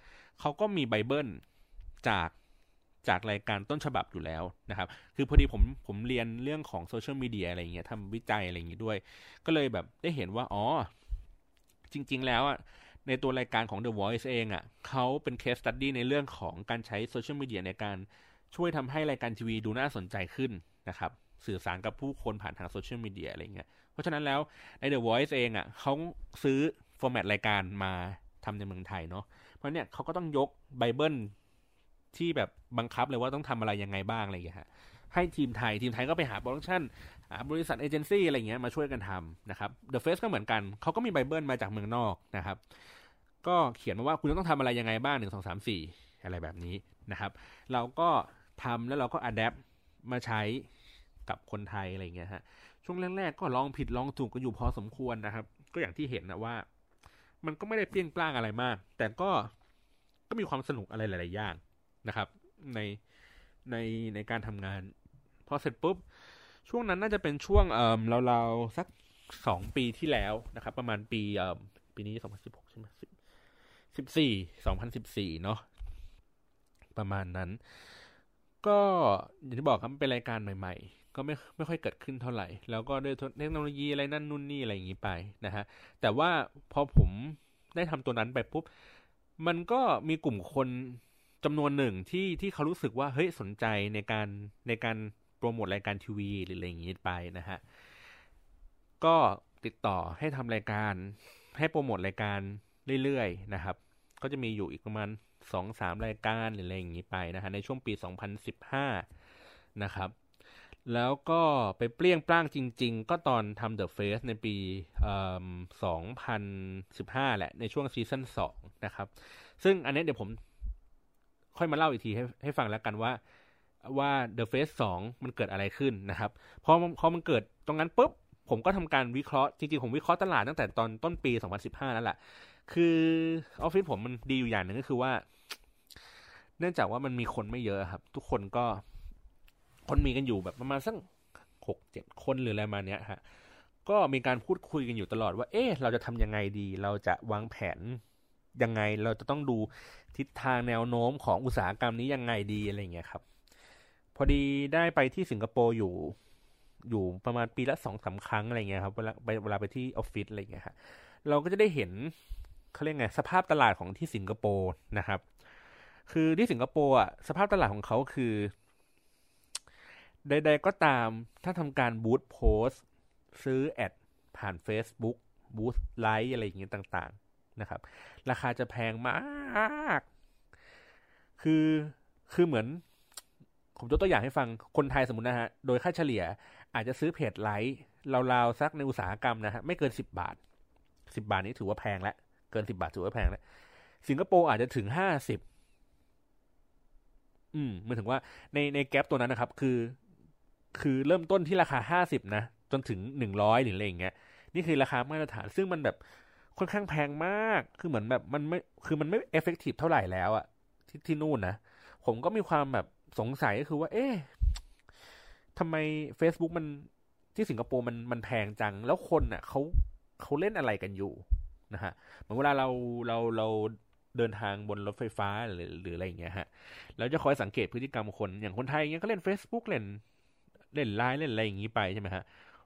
เขาก็มีไบเบิลจากจากรายการต้นฉบับอยู่แล้วนะครับ คือพอดีผมผมเรียนเรื่องของโซเชียลมีเดียอะไรเงี้ยทำวิจัยอะไรอย่างงี้ด้วย ก็เลยแบบได้เห็นว่า อ๋อ จริง ๆ แล้วอะ ในตัวรายการของ The Voice เองอะเขาเป็น case study ในเรื่องของการใช้โซเชียลมีเดียในการช่วยทำให้รายการทีวีดูน่าสนใจขึ้นนะครับสื่อสารกับผู้คนผ่านทางโซเชียลมีเดียอะไรเงี้ย เพราะฉะนั้นแล้วใน The Voice เองอะเขาซื้อ format รายการมาทำในเมืองไทยเนาะ เพราะเนี่ยเขาก็ต้องยกไบเบิลที่แบบบังคับเลยว่าต้องทำอะไรยังไงบ้างอะไรอย่างเงี้ยฮะ ให้ทีมไทยทีมไทยก็ไปหาโปรดักชั่นหาบริษัทเอเจนซี่อะไรเงี้ยมาช่วยกันทำนะครับ The Face ก็เหมือนกันเขาก็มีไบเบิลมาจากเมืองนอกนะครับ ก็เขียนมาว่าคุณต้องทำอะไรยังไงบ้างหนึ่งสองสามสี่อะไรแบบนี้นะครับ เราก็ทำแล้วเราก็อัดแอปมาใช้กับคนไทยอะไรเงี้ยฮะช่วงแรกๆก็ลองผิดลองถูกก็อยู่พอสมควรนะครับ ก็อย่างที่เห็นนะว่า มันก็ไม่ได้เปรี้ยงปร้างอะไรมาก แต่ก็ก็มีความสนุกอะไรหลาย ๆ อย่างนะครับ ในในในการทำงาน พอเสร็จปุ๊บ ช่วงนั้นน่าจะเป็นช่วงเอ่อราๆสักสองปีที่แล้วนะครับ ประมาณปีเอ่อปีนี้สองพันสิบหกใช่ไหมสิบสี่สองพันสิบสี่เนาะประมาณนั้น ก็อย่างที่บอกครับเป็นรายการใหม่ ๆ ก็ไม่ไม่ค่อยเกิดขึ้นเท่าไหร่ แล้วก็ด้วยเทคโนโลยีอะไรนั่นนู่นนี่อะไรอย่างนี้ไปนะฮะแต่ว่าพอผมได้ทำตัวนั้นไปปุ๊บ มันก็มีกลุ่มคนจำนวนหนึ่งที่ที่เขารู้สึกว่าเฮ้ยสนใจในการในการ โปรโมทรายการทีวีหรืออะไรอย่างนี้ไปนะฮะ ก็ติดต่อให้ทำรายการให้โปรโมทรายการเรื่อยๆนะครับ ก็จะมีอยู่อีกประมาณสองสามรายการหรืออะไรอย่างนี้ไปนะฮะในช่วงปี 2015 นะครับ แล้วก็ไปเปรี้ยงปร้างจริง ๆ ก็ตอนทำ The Face ในปี 2015 แหละ ในช่วงซีซั่น2นะครับ ซึ่งอันนี้เดี๋ยวผมค่อยมาเล่าอีกทีให้ให้ฟังแล้วกันว่า ว่า The Face 2 มันเกิดอะไรขึ้นนะครับพอพอมันเกิดตรงนั้นปุ๊บ ผมก็ทำการวิเคราะห์ จริงๆ ผมวิเคราะห์ตลาดตั้งแต่ตอนต้นปี 2015 นั่นแหละ คือออฟฟิศผมมันดีอยู่อย่างหนึ่งก็คือว่า เนื่องจากว่ามันมีคนไม่เยอะครับ ทุกคนก็ คนมีกันอยู่แบบประมาณสักหกเจ็ดคนหรืออะไรมาเนี้ยฮะก็มีการพูดคุยกันอยู่ตลอดว่า เอ๊ะ เราจะทำยังไงดี เราจะวางแผนยังไง เราจะต้องดูทิศทางแนวโน้มของอุตสาหกรรมนี้ยังไงดีอะไรเงี้ยครับ อดีได้ไปที่สิงคโปร์อยู่ อยู่ประมาณปีละสองสาครั้งอะไรเงี้ยครับเวลาไปเวลาไปที่ออฟฟิศอะไรเงี้ยฮะเราก็จะได้เห็นเขาเรียกไงสภาพตลาดของที่สิงคโปร์นะครับ คือที่สิงคโปร์อะสภาพตลาดของเขาคือ ใด ๆ ก็ตามถ้าทำการบูตโพสซื้อแอดผ่าน Facebook บูตไลค์อะไรอย่างเงี้ยต่างๆนะครับ ราคาจะแพงมาก คือคือเหมือน ผมยกตัวอย่างให้ฟังคนไทยสมมตินะฮะ โดยค่าเฉลี่ยอาจจะซื้อเพจไลค์ราวๆสักในอุตสาหกรรมนะฮะ ไม่เกินสิบบาทสิบาทนี้ถือว่าแพงแล้ว เกินสิบาทถือว่าแพงแล้ว สิงคโปร์อาจจะถึงห้าสิบอืมมันถึงว่าในในแกลบตัวนั้นนะครับ คือ คือเริ่มต้นที่ราคาห้าสิบนะจนถึงหนึ่งร้อยหรืออะไรอย่างเงี้ยนี่คือราคามาตรฐาน ซึ่งมันแบบค่อนข้างแพงมาก คือเหมือนแบบมันไม่ คือมันไม่ effective เท่าไหร่แล้วอะที่ที่นู่นนะ ผมก็มีความแบบ สงสัยก็คือว่า เอ๊ะทำไม Facebook มันที่สิงคโปร์มันมันแพงจัง แล้วคนอะเขาเขาเล่นอะไรกันอยู่นะฮะเหมือนเวลาเราเราเราเดินทางบนรถไฟฟ้าหรือหรืออะไรอย่างเงี้ยฮะเราจะคอยสังเกตพฤติกรรมคนอย่างคนไทยเงี้ยก็เล่น Facebook เล่นเล่นไลน์เล่นอะไรอย่างงี้ไปใช่ไหมฮะ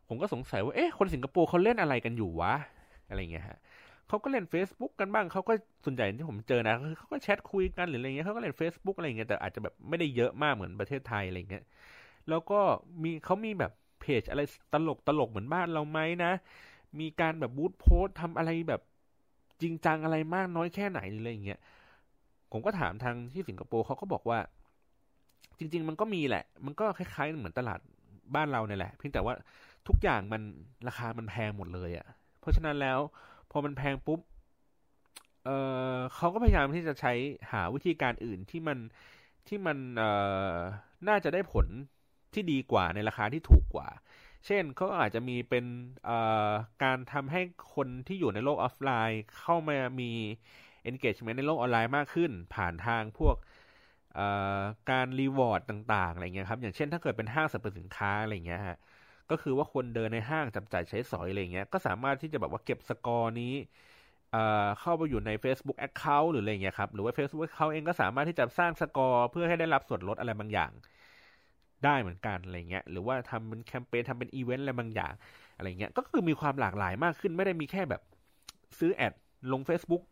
ผมก็สงสัยว่าเอ๊ะคนสิงคโปร์เขาเล่นอะไรกันอยู่วะอะไรเงี้ยฮะ เขาก็เล่น Facebook กันบ้างเขาก็ส่วนใหญ่ที่ผมเจอนะคือเขาก็แชทคุยกันหรืออะไรเงี้ยเขาก็เล่น Facebook อะไรเงี้ยแต่อาจจะแบบไม่ได้เยอะมากเหมือนประเทศไทยอะไรเงี้ยแล้วก็มีเขามีแบบเพจอะไรตลกตลกเหมือนบ้านเราไหมนะ มีการแบบบูธโพสทำอะไรแบบจริงจังอะไรมากน้อยแค่ไหนหรือะไรเงี้ยผมก็ถามทางที่สิงคโปร์เขาก็บอกว่า จริง ๆ มันก็มีแหละ มันก็คล้ายๆ เหมือนตลาดบ้านเราเนี่ยแหละ เพียงแต่ว่าทุกอย่างมันราคามันแพงหมดเลยอะ่ะ เพราะฉะนั้นแล้ว พอมันแพงปุ๊บเออเขาก็พยายามที่จะใช้หาวิธีการอื่นที่มันที่มันเอ่อน่าจะได้ผลที่ดีกว่าในราคาที่ถูกกว่า เช่นเขาอาจจะมีเป็นการทำให้คนที่อยู่ในโลกออฟไลน์ เข้ามามี engagement ในโลกออนไลน์มากขึ้น ผ่านทางพวกการ reward ต่างๆอะไรเงี้ยครับ อย่างเช่นถ้าเกิดเป็นห้างสรรพสินค้าอะไรเงี้ยฮะ ก็คือว่าคนเดินในห้างจับจ่ายใช้สอยอะไรเงี้ยก็สามารถที่จะแบบว่าเก็บสกอร์นี้เข้าไปอยู่ใน Facebook Account หรืออะไรเงี้ยครับหรือว่า Facebook Account เองก็สามารถที่จะสร้างสกอร์เพื่อให้ได้รับส่วนลดอะไรบางอย่าง ได้เหมือนกันอะไรเงี้ยหรือว่าทำเป็นแคมเปญทำเป็นอีเวนต์อะไรบางอย่างอะไรเงี้ยก็คือมีความหลากหลายมากขึ้นไม่ได้มีแค่แบบซื้อแอดลง Facebook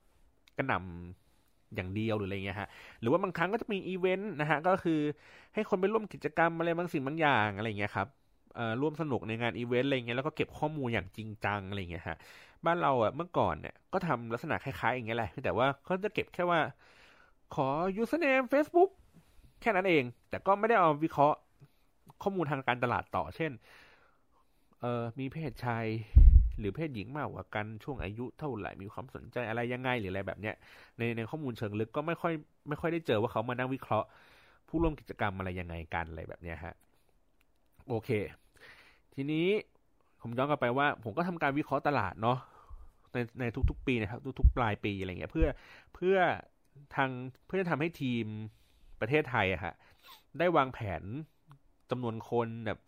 กระหน่ำอย่างเดียวหรืออะไรเงี้ยฮะหรือว่าบางครั้งก็จะมีอีเวนต์นะฮะก็คือให้คนไปร่วมกิจกรรมอะไรบางสิ่งบางอย่างอะไรเงี้ยครับ ร่วมสนุกในงานอีเวนต์อะไรเงี้ยแล้วก็เก็บข้อมูลอย่างจริงจังอะไรเงี้ยฮะบ้านเราอะเมื่อก่อนเนี่ยก็ทำลักษณะคล้ายๆอย่างเงี้ยแหละแต่ว่าเขาจะเก็บแค่ว่า ขอ username Facebook แค่นั้นเอง แต่ก็ไม่ได้เอาวิเคราะห์ข้อมูลทางการตลาดต่อ เช่น เออมีเพศชายหรือเพศหญิงมากกว่ากันช่วงอายุเท่าไหร่มีความสนใจอะไรยังไงหรืออะไรแบบเนี้ยในในข้อมูลเชิงลึกก็ไม่ค่อยไม่ค่อยได้เจอว่าเขามานั่งวิเคราะห์ ผู้ร่วมกิจกรรมอะไรยังไงกันอะไรแบบเนี้ยฮะ โอเค ทีนี้ผมย้อนกลับไปว่า ผมก็ทำการวิเคราะห์ตลาดเนาะในในทุกๆ ปีนะครับ ทุกๆ ปลายปีอะไรเงี้ยเพื่อเพื่อทางเพื่อทำให้ทีมประเทศไทยอะฮะได้วางแผนจำนวนคนแบบ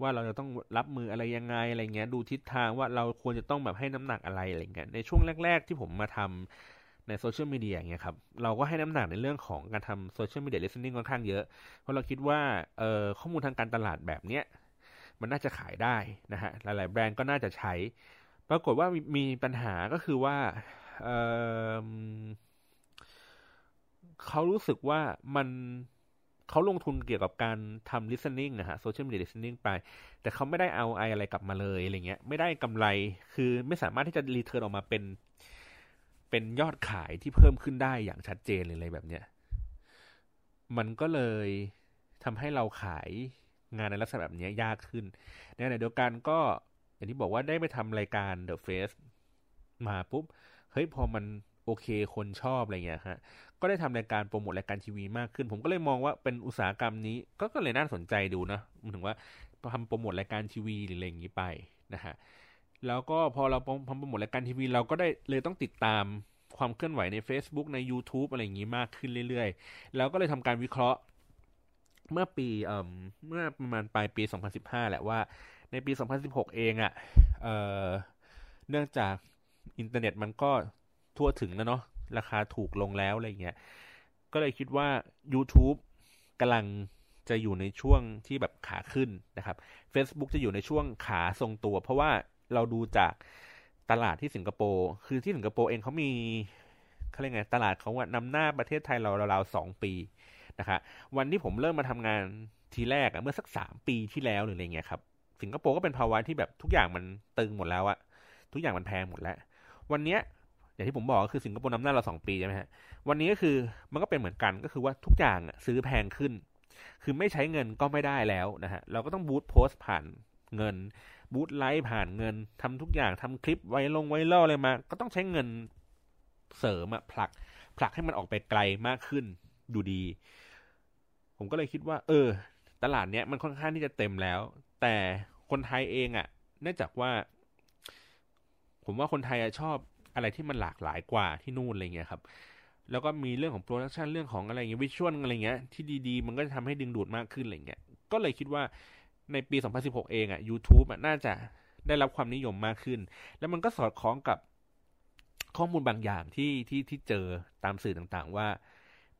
ว่าเราจะต้องรับมืออะไรยังไงอะไรเงี้ยดูทิศทางว่าเราควรจะต้องแบบให้น้ำหนักอะไรอะไรเงี้ยในช่วงแรก ๆ ที่ผมมาทำ ในโซเชียลมีเดียอย่างเงี้ยครับเราก็ให้น้ำหนักในเรื่องของการทำ social media listening ค่อนข้างเยอะ เพราะเราคิดว่าเอ่อข้อมูลทางการตลาดแบบเนี้ยมันน่าจะขายได้นะฮะหลาย ๆ แบรนด์ก็น่าจะใช้ ปรากฏว่ามีปัญหาก็คือว่าเเขารู้สึกว่ามันเขาลงทุนเกี่ยวกับการทำ listening นะฮะ social media listening ไป แต่เขาไม่ได้เอาไออะไรกลับมาเลยอะไรเงี้ย ไม่ได้กำไร คือไม่สามารถที่จะรีเทิร์นออกมาเป็น เป็นยอดขายที่เพิ่มขึ้นได้อย่างชัดเจนเลยอะไรแบบเนี้ยมันก็เลยทำให้เราขายงานในลักษณะแบบนี้ยากขึ้นในขณะเดียวกันก็อย่างที่บอกว่าได้ไปทำรายการ The Face มาปุ๊บ เฮ้ยพอมันโอเคคนชอบอะไรเงี้ยฮะ ก็ได้ทำรายการโปรโมทรายการทีวีมากขึ้น ผมก็เลยมองว่าเป็นอุตสาหกรรมนี้ก็ก็เลยน่าสนใจดูนะมันถึงว่าทำโปรโมทรายการทีวีหรืออะไรอย่างนี้ไปนะฮะ แล้วก็พอเราทำโปรโมทรายการทีวีเราก็ได้เลยต้องติดตามความเคลื่อนไหวใน Facebook ใน YouTube อะไรอย่างนี้มากขึ้นเรื่อยๆ แล้วก็เลยทำการวิเคราะห์เมื่อปีเอ่อเมื่อประมาณปลายปี 2015 แหละว่า ในปี 2016 เองอะ่ะเอ่อเนื่องจากอินเทอร์เน็ตมันก็ทั่วถึงแล้วเนาะราคาถูกลงแล้วอะไรเงี้ย ก็เลยคิดว่า YouTube กำลังจะอยู่ในช่วงที่แบบขาขึ้นนะครับ Facebook จะอยู่ในช่วงขาทรงตัว เพราะว่า เราดูจากตลาดที่สิงคโปร์คือที่สิงคโปร์เองเขามีเขาเรียกไงตลาดเขาอะนำหน้าประเทศไทยเราราวๆสองปีนะครับวันที่ผมเริ่มมาทำงานทีแรกอะเมื่อสักสามปีที่แล้วหรืออะไรเงี้ยครับสิงคโปร์ก็เป็นภาวะที่แบบทุกอย่างมันตึงหมดแล้วอะทุกอย่างมันแพงหมดแล้ว วันเนี้ยอย่างที่ผมบอกก็คือสิงคโปร์นำหน้าเราสองปีใช่ไหมฮะวันนี้ก็คือมันก็เป็นเหมือนกันก็คือว่าทุกอย่างซื้อแพงขึ้น คือไม่ใช้เงินก็ไม่ได้แล้วนะฮะเราก็ต้องบูตโพสผ่านเงิน บูตไลฟ์ผ่านเงินทำทุกอย่างทำคลิปไว้ลงไว้ล่ออะไรมา ก็ต้องใช้เงินเสริมอะผลัก ผลักให้มันออกไปไกลมากขึ้นดูดี ผมก็เลยคิดว่า เออ ตลาดเนี้ยมันค่อนข้างที่จะเต็มแล้ว แต่คนไทยเองอะ่ะเนื่องจากว่า ผมว่าคนไทยชอบอะไรที่มันหลากหลายกว่าที่นู่นอะไรเงี้ยครับแล้วก็มีเรื่องของโปรดักชันเรื่องของอะไรเงี้ยวิชวลอะไรเงี้ยที่ดีๆ มันก็จะทำให้ดึงดูดมากขึ้นอะไรเงี้ยก็เลยคิดว่า ในปี 2016 เองอะ่ะ YouTube อะน่าจะได้รับความนิยมมากขึ้น แล้วมันก็สอดคล้องกับข้อมูลบางอย่างที่ที่ที่เจอตามสื่อต่างๆ ว่า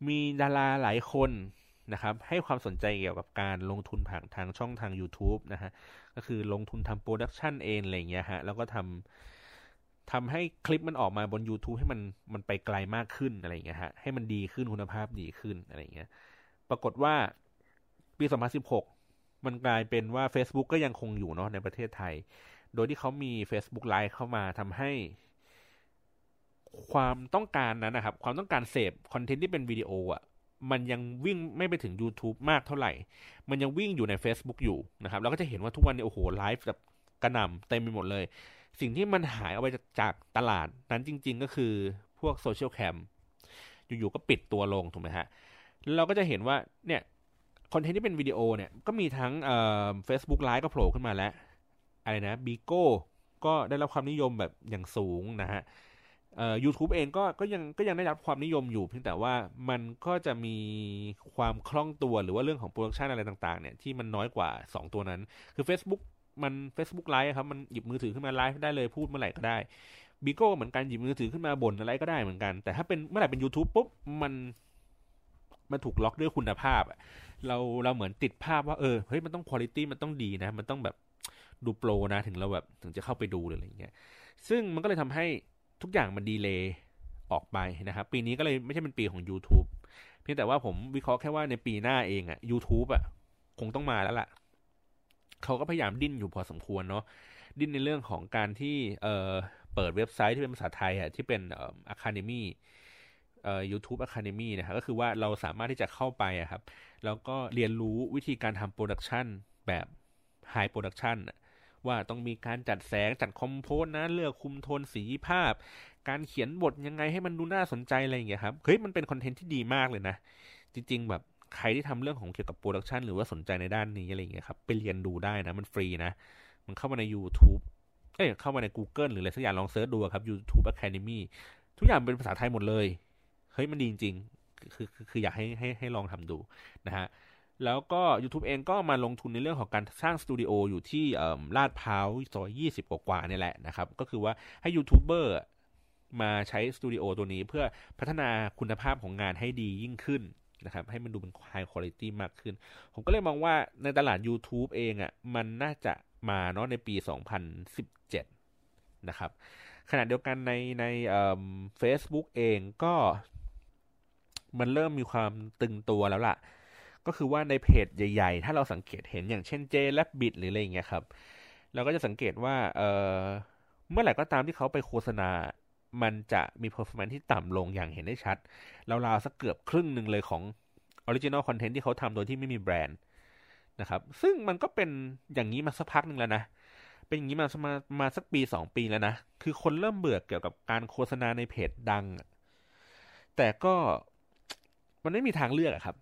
มีดาราหลายคนนะครับ ให้ความสนใจเกี่ยวกับการลงทุนผ่านทางช่องทาง YouTube นะฮะ ก็คือลงทุนทำโปรดักชันเองอะไรเงี้ยฮะ แล้วก็ทำทำให้คลิปมันออกมาบน YouTube ให้มันมันไปไกลมากขึ้นอะไรเงี้ยฮะ ให้มันดีขึ้นคุณภาพดีขึ้นอะไรเงี้ย ปรากฏว่าปี 2016 มันกลายเป็นว่า Facebook ก็ยังคงอยู่เนาะในประเทศไทย โดยที่เขามี Facebook Live เข้ามาทำให้ ความต้องการนั้นนะครับ ความต้องการเสพคอนเทนต์ที่เป็นวิดีโออะ มันยังวิ่งไม่ไปถึง YouTube มากเท่าไหร่ มันยังวิ่งอยู่ใน Facebook อยู่นะครับแล้วก็จะเห็นว่าทุกวันนี้โอ้โหไลฟ์แบบกระหน่ำเต็มไปหมดเลย สิ่งที่มันหายเอาไปจากตลาดนั้นจริง ๆ ก็คือพวก Socialcam อยู่ๆก็ปิดตัวลงถูกไหมฮะเราก็จะเห็นว่าเนี่ย คอนเทนต์ที่เป็นวิดีโอเนี่ยก็มีทั้งเอ่อ Facebook Live ก็โผล่ขึ้นมาแล้ว อะไรนะ Bigo ก็ได้รับความนิยมแบบอย่างสูงนะฮะเอ่อ YouTube เองก็ก็ยังก็ยังได้รับความนิยมอยู่ เพียงแต่ว่ามันก็จะมีความคล่องตัวหรือว่าเรื่องของโปรดักชันอะไรต่างๆเนี่ยที่มันน้อยกว่า 2 ตัวนั้น คือ Facebook มัน Facebook Live ครับ มันหยิบมือถือขึ้นมาไลฟ์ได้เลยพูดเมื่อไหร่ก็ได้บีโก้เหมือนกันหยิบมือถือขึ้นมาบ่นอะไรก็ได้เหมือนกัน แต่ถ้าเป็นเมื่อไหร่เป็น YouTube ปุ๊บมัน มันถูกล็อกด้วยคุณภาพอะเราเราเหมือนติดภาพว่าเออเฮ้ยมันต้องคุณภาพมันต้องดีนะ มันต้องแบบดูโปรนะถึงเราแบบถึงจะเข้าไปดูอะไรอย่างเงี้ยซึ่งมันก็เลยทำให้ทุกอย่างมันดีเลย์ออกไปนะครับ ปีนี้ก็เลยไม่ใช่เป็นปีของ YouTube เพียงแต่ว่าผมวิเคราะห์แค่ว่าในปีหน้าเองอะ YouTube อะคงต้องมาแล้วล่ะ เขาก็พยายามดิ้นอยู่พอสมควรเนาะดิ้นในเรื่องของการที่เอ่อเปิดเว็บไซต์ที่เป็นภาษาไทยอะที่เป็นเอ่อ Academy อ่อ YouTube Academy นะครับก็คือว่าเราสามารถที่จะเข้าไปอะครับ แล้วก็เรียนรู้วิธีการทำโปรดักชันแบบ High Production ว่าต้องมีการจัดแสงจัด compose นะ เลือกคุมโทนสีภาพ การเขียนบทยังไงให้มันดูน่าสนใจอะไรอย่างเงี้ยครับ เฮ้ย มันเป็นคอนเทนต์ที่ดีมากเลยนะ จริง ๆ แบบใครที่ทำเรื่องของเกี่ยวกับโปรดักชันหรือว่าสนใจในด้านนี้อะไรอย่างเงี้ยครับ ไปเรียนดูได้นะ มันฟรีนะ มันเข้ามาใน YouTube เอ้ยเข้ามาใน Google หรืออะไรสักอย่างลอง search ดูครับ YouTube Academy ทุกอย่างเป็นภาษาไทยหมดเลย เฮ้ยมันดีจริงๆคือคือคืออยากให้ให้ให้ลองทำดูนะฮะแล้วก็ YouTube เองก็มาลงทุนในเรื่องของการสร้างสตูดิโออยู่ที่ลาดพร้าวซอยยี่สิบกว่าๆเนี่ยแหละนะครับ ก็คือว่าให้ยูทูบเบอร์มาใช้สตูดิโอตัวนี้เพื่อพัฒนาคุณภาพของงานให้ดียิ่งขึ้นนะครับ ให้มันดูเป็น high quality มากขึ้น ผมก็เลยมองว่าในตลาด YouTube เองอะ่ะมันน่าจะมาเนาะในปี 2017 นะครับ ขณะเดียวกันในในเฟซบุ๊กเองก็ มันเริ่มมีความตึงตัวแล้วล่ะ ก็คือว่าในเพจใหญ่ๆ ถ้าเราสังเกตเห็นอย่างเช่น J และบิดหรืออะไรอย่างเงี้ยครับ เราก็จะสังเกตว่าเเมื่อไหร่ก็ตามที่เขาไปโฆษณา มันจะมี performance ที่ต่ำลงอย่างเห็นได้ชัดราวๆสักเกือบครึ่งหนึ่งเลยของ original content ที่เขาทำโดยที่ไม่มีแบรนด์นะครับ ซึ่งมันก็เป็นอย่างนี้มาสักพักหนึ่งแล้วนะ เป็นอย่างนี้มามามาสักปีสองปีแล้วนะ คือคนเริ่มเบื่อเกี่ยวกับการโฆษณาในเพจดัง แต่ก็ มันไม่มีทางเลือกอะครับ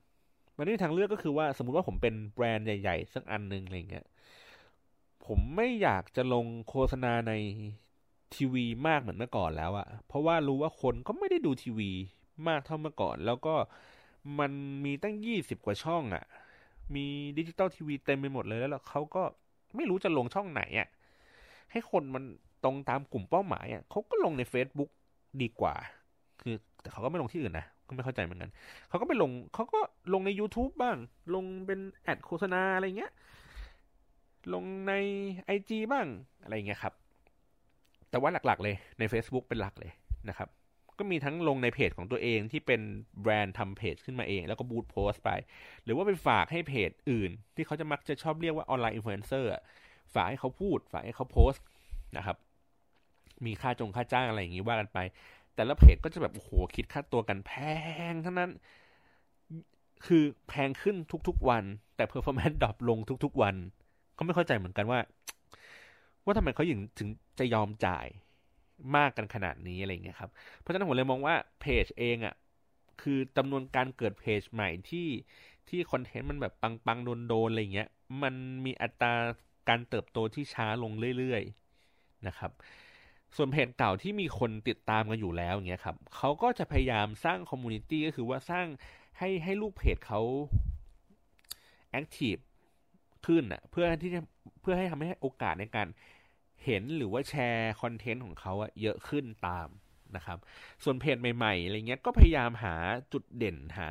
มันไม่มีทางเลือกก็คือว่าสมมุติว่าผมเป็นแบรนด์ใหญ่ๆสักอันหนึ่งอะไรเงี้ยผมไม่อยากจะลงโฆษณาในทีวีมากเหมือนเมื่อก่อนแล้วอะเพราะว่ารู้ว่าคนก็ไม่ได้ดูทีวีมากเท่าเมื่อก่อน แล้วก็มันมีตั้งยี่สิบกว่าช่องอะมีดิจิตอลทีวีเต็มไปหมดเลยแล้วเขาก็ไม่รู้จะลงช่องไหนอะให้คนมันตรงตามกลุ่มเป้าหมายอะเขาก็ลงใน Facebook ดีกว่า คือแต่เขาก็ไม่ลงที่อื่นนะ ก็ไม่เข้าใจเหมือนกันเขาก็ไปลงเขาก็ลงใน YouTube บ้าง ลงเป็น ad โฆษณาอะไรเงี้ย ลงใน IG บ้างอะไรเงี้ยครับ แต่ว่าหลักๆ เลยใน Facebook เป็นหลักเลยนะครับ ก็มีทั้งลงในเพจของตัวเองที่เป็นแบรนด์ทำเพจขึ้นมาเอง แล้วก็ boost post ไป หรือว่าไปฝากให้เพจอื่น ที่เขาจะมักจะชอบเรียกว่า online influencer ฝากให้เขาพูด ฝากให้เขาโพสต์นะครับ มีค่าจงค่าจ้างอะไรอย่างนี้ว่ากันไป แต่ละเพจก็จะแบบโอ้โหคิดค่าตัวกันแพงทั้งนั้น คือแพงขึ้นทุกๆวัน แต่ performance drop ลงทุก ๆ วันก็ไม่เข้าใจเหมือนกันว่า ว่าทำไมเขาถึงถึงจะยอมจ่ายมากกันขนาดนี้อะไรเงี้ยครับ เพราะฉะนั้นผมเลยมองว่าเพจเองอะ่ะคือจำนวนการเกิดเพจใหม่ที่ที่คอนเทนต์มันแบบปังๆโดนๆอะไรเงี้ย มันมีอัตราการเติบโตที่ช้าลงเรื่อยๆนะครับ ส่วนเพจเก่าที่มีคนติดตามกันอยู่แล้วอย่างเงี้ยครับเขาก็จะพยายามสร้าง community ก็คือว่าสร้างให้ให้ลูกเพจเขา active ขึ้นอะเพื่อที่จะเพื่อให้ทำให้โอกาสในการเห็นหรือว่าแชร์คอนเทนต์ของเขาอะเยอะขึ้นตามนะครับ ส่วนเพจใหม่ๆอะไรเงี้ยก็พยายามหาจุดเด่นหา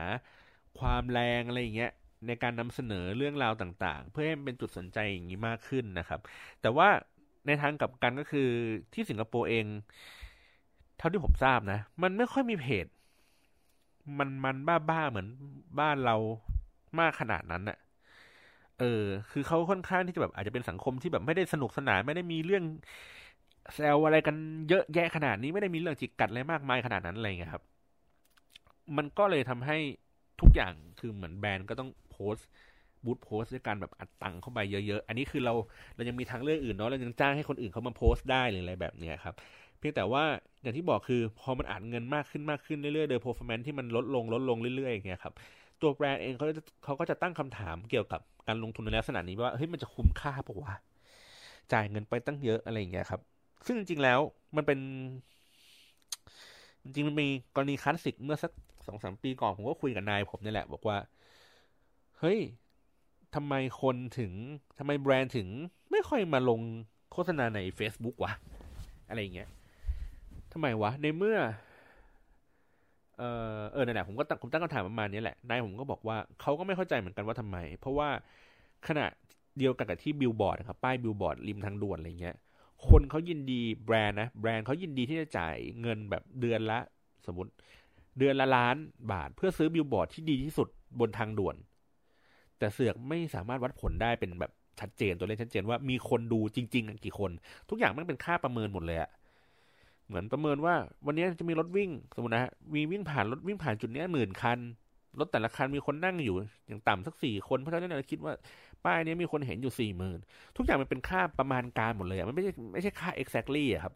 ความแรงอะไรเงี้ยในการนำเสนอเรื่องราวต่างๆ เพื่อให้มันเป็นจุดสนใจอย่างนี้มากขึ้นนะครับ แต่ว่า ในทางกลับกันก็คือที่สิงคโปร์เอง เท่าที่ผมทราบนะ มันไม่ค่อยมีเพจ มันมันบ้าๆเหมือนบ้านเรามากขนาดนั้นน่ะ เออ คือเขาค่อนข้างที่จะแบบอาจจะเป็นสังคมที่แบบไม่ได้สนุกสนานไม่ได้มีเรื่องแซวอะไรกันเยอะแยะขนาดนี้ไม่ได้มีเรื่องจิกกัดอะไรมากมายขนาดนั้นอะไรเงี้ยครับ มันก็เลยทำให้ทุกอย่างคือเหมือนแบรนด์ก็ต้องโพส บูตโพสด้วยการแบบอัดตังค์เข้าไปเยอะๆ อันนี้คือเราเรายังมีทางเลือกอื่นเนาะเรายังจ้างให้คนอื่นเขามาโพสได้หรืออะไรแบบเนี้ยครับ เพียงแต่ว่าอย่างที่บอกคือพอมันอัดเงินมากขึ้นมากขึ้นเรื่อยๆโดย performance ที่มันลดลงลดลงเรื่อยๆอย่างเงี้ยครับตัวแบรนด์เองเขาเขาก็จะตั้งคำถามเกี่ยวกับการลงทุนในลักษณะนี้ว่าเฮ้ยมันจะคุ้มค่าปะวะจ่ายเงินไปตั้งเยอะอะไรอย่างเงี้ยครับ ซึ่งจริงๆแล้วมันเป็น จริงมันมีกรณีคลาสสิกเมื่อสักสองสามปีก่อนผมก็คุยกับนายผมนี่แหละ บอกว่า เฮ้ย ทำไมคนถึงทำไมแบรนด์ถึงไม่ค่อยมาลงโฆษณาใน Facebook วะ อะไรอย่างเงี้ยทำไมวะ ในเมื่อ เออเออนั่นแหละผมก็ตั้งผมตั้งคำถามประมาณนี้แหละนายผมก็บอกว่าเขาก็ไม่เข้าใจเหมือนกันว่าทำไม เพราะว่าขณะเดียวกันกับที่บิลบอร์ดครับป้ายบิลบอร์ดริมทางด่วนอะไรเงี้ยคนเขายินดีแบรนด์นะแบรนด์เขายินดีที่จะจ่ายเงินแบบเดือนละ สมมติ เดือนละล้านบาทเพื่อซื้อบิลบอร์ดที่ดีที่สุดบนทางด่วน แต่เสือกไม่สามารถวัดผลได้เป็นแบบชัดเจนตัวเลขชัดเจนว่ามีคนดูจริง ๆ กี่คน ทุกอย่างมันเป็นค่าประเมินหมดเลยอะเหมือนประเมินว่า วันนี้จะมีรถวิ่งสมมตินะฮะมีวิ่งผ่านรถวิ่งผ่านจุดนี้หมื่นคันรถแต่ละคันมีคนนั่งอยู่อย่างต่ำสักสี่คนเพราะฉะนั้นเราคิดว่าป้ายนี้มีคนเห็นอยู่สี่หมื่นทุกอย่างมันเป็นค่าประมาณการหมดเลยมันไม่ใช่ไม่ใช่ค่า exactly อะครับ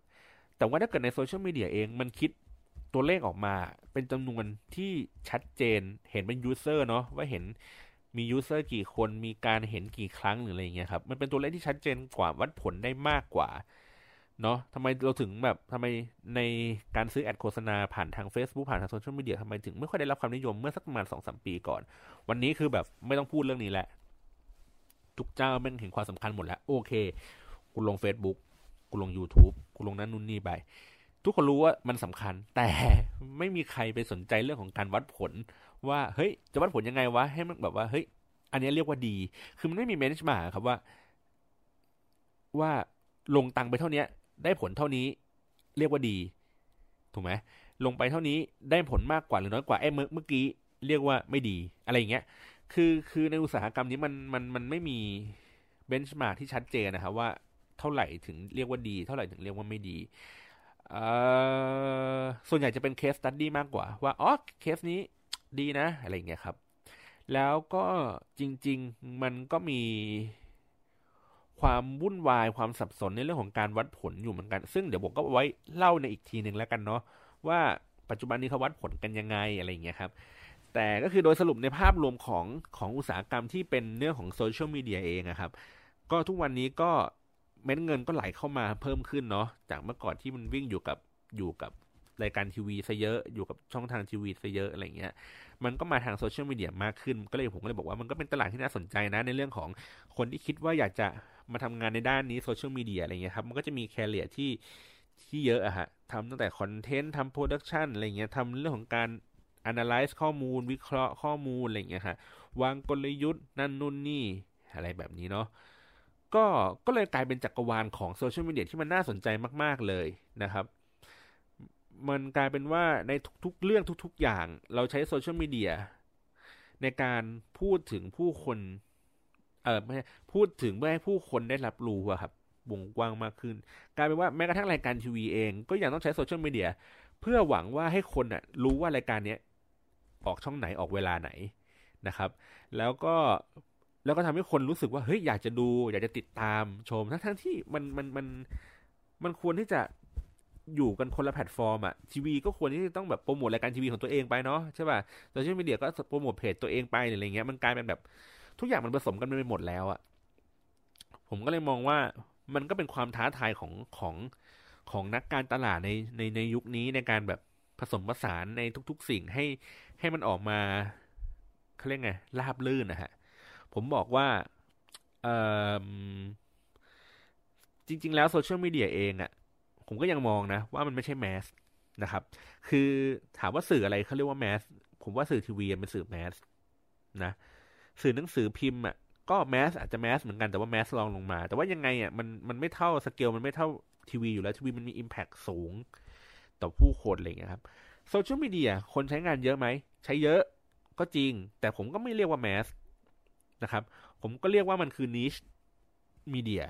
แต่ว่าถ้าเกิดในโซเชียลมีเดียเองมันคิดตัวเลขออกมาเป็นจำนวนที่ชัดเจนเห็นเป็น user เนาะว่าเห็น มี user กี่คนมีการเห็นกี่ครั้งหรืออะไรเงี้ยครับมันเป็นตัวเลขที่ชัดเจนกว่าวัดผลได้มากกว่าเนาะทำไมเราถึงแบบทำไมในการซื้อ ad โฆษณาผ่านทาง Facebook ผ่านทางโซเชียลมีเดียทำไมถึงไม่ค่อยได้รับความนิยมเมื่อสักประมาณสองสามปีก่อน วันนี้คือแบบไม่ต้องพูดเรื่องนี้แหละ ทุกเจ้ามันเห็นความสำคัญหมดแล้ว โอเค กูลง Facebook กูลง YouTube กูลงนั้นนู่นนี่ไปทุกคนรู้ว่ามันสำคัญ แต่ไม่มีใครไปสนใจเรื่องของการวัดผล ว่าเฮ้ยจะวัดผลยังไงวะให้มันแบบว่าเฮ้ยอันนี้เรียกว่าดี คือมันไม่มีเมนจ์มาครับว่า ว่าลงตังไปเท่านี้ได้ผลเท่านี้ เรียกว่าดี ถูกไหมลงไปเท่านี้ได้ผลมากกว่าหรือน้อยกว่าไอ้เมื่อเมื่อกี้เรียกว่าไม่ดีอะไรอย่างเงี้ย คือคือในอุตสาหกรรมนี้มันมันมันไม่มีเบนช์มาที่ชัดเจนนะครับว่าเท่าไหร่ถึงเรียกว่าดี เท่าไหร่ถึงเรียกว่าไม่ดีส่วนใหญ่จะเป็นเคสตัดดี้มากกว่า ว่าอ๋อเคสนี้ ดีนะ อะไรเงี้ยครับ แล้วก็จริง ๆ มันก็มีความวุ่นวายความสับสนในเรื่องของการวัดผลอยู่เหมือนกัน ซึ่งเดี๋ยวผมก็ไว้เล่าในอีกทีหนึ่งแล้วกันเนาะว่าปัจจุบันนี้เขาวัดผลกันยังไงอะไรเงี้ยครับ แต่ก็คือโดยสรุปในภาพรวมของของอุตสาหกรรมที่เป็นเรื่องของโซเชียลมีเดียเองอะครับ ก็ทุกวันนี้ก็เม็ดเงินก็ไหลเข้ามาเพิ่มขึ้นเนาะจากเมื่อก่อนที่มันวิ่งอยู่กับอยู่กับ รายการทีวีซะเยอะอยู่กับช่องทางทีวีซะเยอะอะไรเงี้ยมันก็มาทางโซเชียลมีเดียมากขึ้น ก็เลยผมก็เลยบอกว่ามันก็เป็นตลาดที่น่าสนใจนะในเรื่องของคนที่คิดว่าอยากจะมาทำงานในด้านนี้โซเชียลมีเดียอะไรเงี้ยครับมันก็จะมี career ที่ที่เยอะอะฮะทำตั้งแต่คอนเทนต์ทำ production อะไรเงี้ยทำเรื่องของการ analyze ข้อมูล วิเคราะห์ข้อมูลอะไรเงี้ยค่ะวางกลยุทธ์นั่นนู่นนี่อะไรแบบนี้เนาะก็ก็เลยกลายเป็นจักรวาลของโซเชียลมีเดียที่มันน่าสนใจมาก ๆ เลยนะครับ มันกลายเป็นว่าในทุกๆเรื่องทุกๆอย่าง เราใช้โซเชียลมีเดียในการพูดถึงผู้คน เออไม่พูดถึงเพื่อให้ผู้คนได้รับรู้อะครับวงกว้างมากขึ้น กลายเป็นว่าแม้กระทั่งรายการทีวีเอง ก็ยังต้องใช้โซเชียลมีเดียเพื่อหวังว่าให้คนอะรู้ว่ารายการเนี้ยออกช่องไหนออกเวลาไหนนะครับ แล้วก็แล้วก็ทำให้คนรู้สึกว่าเฮ้ยอยากจะดู อยากจะติดตามชมทั้งทั้งที่มันมันมันมันควรที่จะ อยู่กันคนละแพลตฟอร์มอะทีวีก็ควรที่จะต้องแบบโปรโมทรายการทีวีของตัวเองไปเนาะใช่ป่ะโซเชียลมีเดียก็โปรโมทเพจตัวเองไปอะไรเงี้ยมันกลายเป็นแบบทุกอย่างมันผสมกันไปหมดแล้วอะผมก็เลยมองว่ามันก็เป็นความท้าทายของของของนักการตลาดในในในยุคนี้ในการแบบผสมผสานในทุก ๆ สิ่งให้ให้มันออกมาเขาเรียกไงราบลื่นนะฮะผมบอกว่าจริง ๆ แล้วโซเชียลมีเดียเองอะ่ะ ผมก็ยังมองนะ ว่ามันไม่ใช่แมสนะครับ คือถามว่าสื่ออะไรเขาเรียกว่าแมสผมว่าสื่อทีวีเป็นสื่อแมสนะสื่อหนังสือพิมพ์อะก็ mass อาจจะ mass เหมือนกันแต่ว่า mass รองลงมา แต่ว่ายังไงอะมันมันไม่เท่าสเกลมันไม่เท่าทีวีอยู่แล้วทีวีมันมี impact สูงต่อผู้คนอะไรเงี้ยครับโซเชียลมีเดียคนใช้งานเยอะไหม ใช้เยอะก็จริง แต่ผมก็ไม่เรียกว่า mass นะครับ ผมก็เรียกว่ามันคือ niche media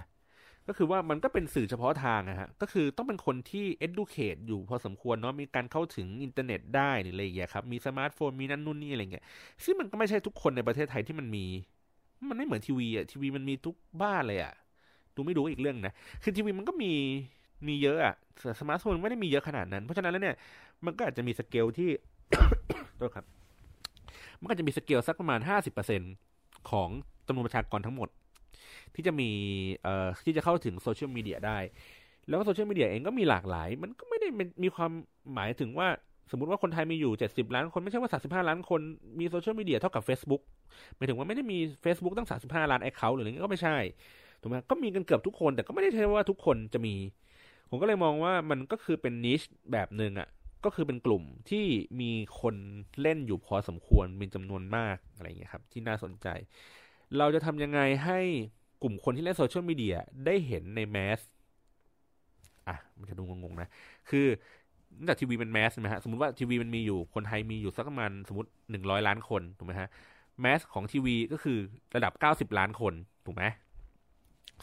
ก็คือว่ามันก็เป็นสื่อเฉพาะทางนะฮะก็คือต้องเป็นคนที่ educate อยู่พอสมควรเนาะมีการเข้าถึงอินเทอร์เน็ตได้หรืออะไรอย่างเงี้ยครับมีสมาร์ทโฟนมีนั่นนู่นนี่อะไรเงี้ยซึ่งมันก็ไม่ใช่ทุกคนในประเทศไทยที่มันมี มันไม่เหมือนทีวีอะทีวีมันมีทุกบ้านเลยอะดูไม่ดูอีกเรื่องนะคือทีวีมันก็มีมีเยอะอะสมาร์ทโฟนไม่ได้มีเยอะขนาดนั้น เพราะฉะนั้นแล้วเนี่ยมันก็อาจจะมีสเกลที่ตัวครับ มันก็จะมีสเกลสักประมาณห้าสิบเปอร์เซ็นต์ของจำนวนประชากรทั้งหมด ที่จะมีเอ่อที่จะเข้าถึงโซเชียลมีเดียได้ แล้วโซเชียลมีเดียเองก็มีหลากหลาย มันก็ไม่ได้มีความหมายถึงว่าสมมติว่าคนไทยมีอยู่เจ็ดสิบล้านคนไม่ใช่ว่าสามสิบห้าล้านคนมีโซเชียลมีเดียเท่ากับ Facebook หมายถึงว่าไม่ได้มี Facebook ตั้งสามสิบห้าล้าน account หรืออะไรเงี้ยก็ไม่ใช่ถูกไหมก็มีกันเกือบทุกคนแต่ก็ไม่ได้ใช่ว่าทุกคนจะมี ผมก็เลยมองว่ามันก็คือเป็น niche แบบหนึ่งอะก็คือเป็นกลุ่มที่มีคนเล่นอยู่พอสมควรมีจำนวนมากอะไรเงี้ยครับ ที่น่าสนใจ เราจะทำยังไงให้ กลุ่มคนที่เล่นโซเชียลมีเดียได้เห็นใน massอะมันจะดูงงๆนะ คือนื่จากทีวีเป็นแมสใช่ไหมฮะสมมติว่าทีวีมันมีอยู่คนไทยมีอยู่สักประมาณสมมติหนึ่งร้อยล้านคนถูกไหมฮะแมสของทีวีก็คือระดับเก้าสิบล้านคนถูกไหม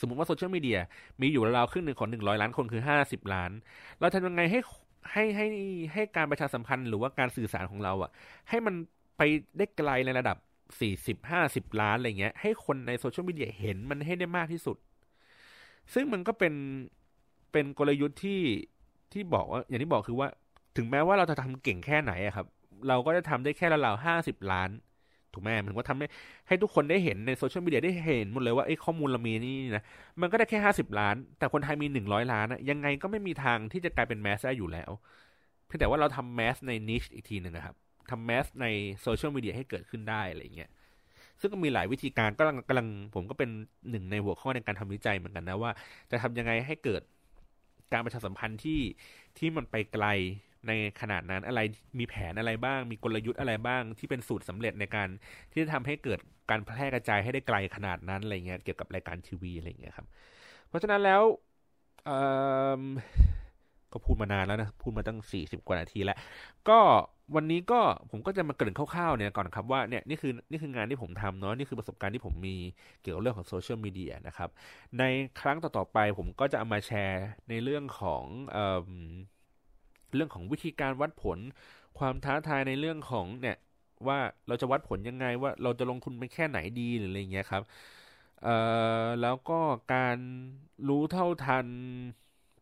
สมมติว่าโซเชียลมีเดียมีอยู่ราวครึ่งหนึ่งของหนึ่งร้อยล้านคนคือห้าสิบล้าน เราทำยังไงให้ให้ให้ให้การประชาสัมพันธ์หรือว่าการสื่อสารของเราอะ ให้มันไปได้ไกลในระดับ สี่สิบห้าสิบล้านอะไรเงี้ย ให้คนในโซเชียลมีเดียเห็นมันให้ได้มากที่สุด ซึ่งมันก็เป็นเป็นกลยุทธ์ที่ที่บอกว่า อย่างที่บอกคือว่า ถึงแม้ว่าเราจะทำเก่งแค่ไหนอะครับ เราก็จะทำได้แค่ละเราห้าสิบล้าน ถูกไหมมันก็ทำให้ให้ทุกคนได้เห็นในโซเชียลมีเดียได้เห็นหมดเลยว่าไอ้ข้อมูลเรามีนี่นะมันก็ได้แค่ห้าสิบล้าน แต่คนไทยมีหนึ่งร้อยล้านอะยังไงก็ไม่มีทางที่จะกลายเป็นแมสได้อยู่แล้วเพียงแต่ว่าเราทำแมสในนิชอีกทีหนึ่งนะครับ ทำแมสในโซเชียลมีเดียให้เกิดขึ้นได้อะไรเงี้ยซึ่งก็มีหลายวิธีการก็กำลังกำลังผมก็เป็นหนึ่งในหัวข้อในการทำวิจัยเหมือนกันนะว่า จะทำยังไงให้เกิดการประชาสัมพันธ์ที่ที่มันไปไกลในขนาดนั้นอะไรมีแผนอะไรบ้าง มีกลยุทธ์อะไรบ้าง ที่เป็นสูตรสำเร็จในการที่จะทำให้เกิดการแพร่กระจายให้ได้ไกลขนาดนั้นอะไรเงี้ยเกี่ยวกับรายการทีวีอะไรเงี้ยครับ เพราะฉะนั้นแล้ว ก็พูดมานานแล้วนะ พูดมาตั้งสี่สิบกว่านาทีแล้ว ก็วันนี้ก็ผมก็จะมาเกริ่นคร่าวๆเนี่ยก่อนครับว่าเนี่ยนี่คือนี่คืองานที่ผมทำเนาะนี่คือประสบการณ์ที่ผมมีเกี่ยวกับเรื่องของโซเชียลมีเดียนะครับ ในครั้งต่อๆไปผมก็จะเอามาแชร์ในเรื่องของเอ่อเรื่องของวิธีการวัดผล ความท้าทายในเรื่องของเนี่ยว่าเราจะวัดผลยังไงว่าเราจะลงทุนไปแค่ไหนดีหรืออะไรเงี้ยครับเอ่อแล้วก็การรู้เท่าทัน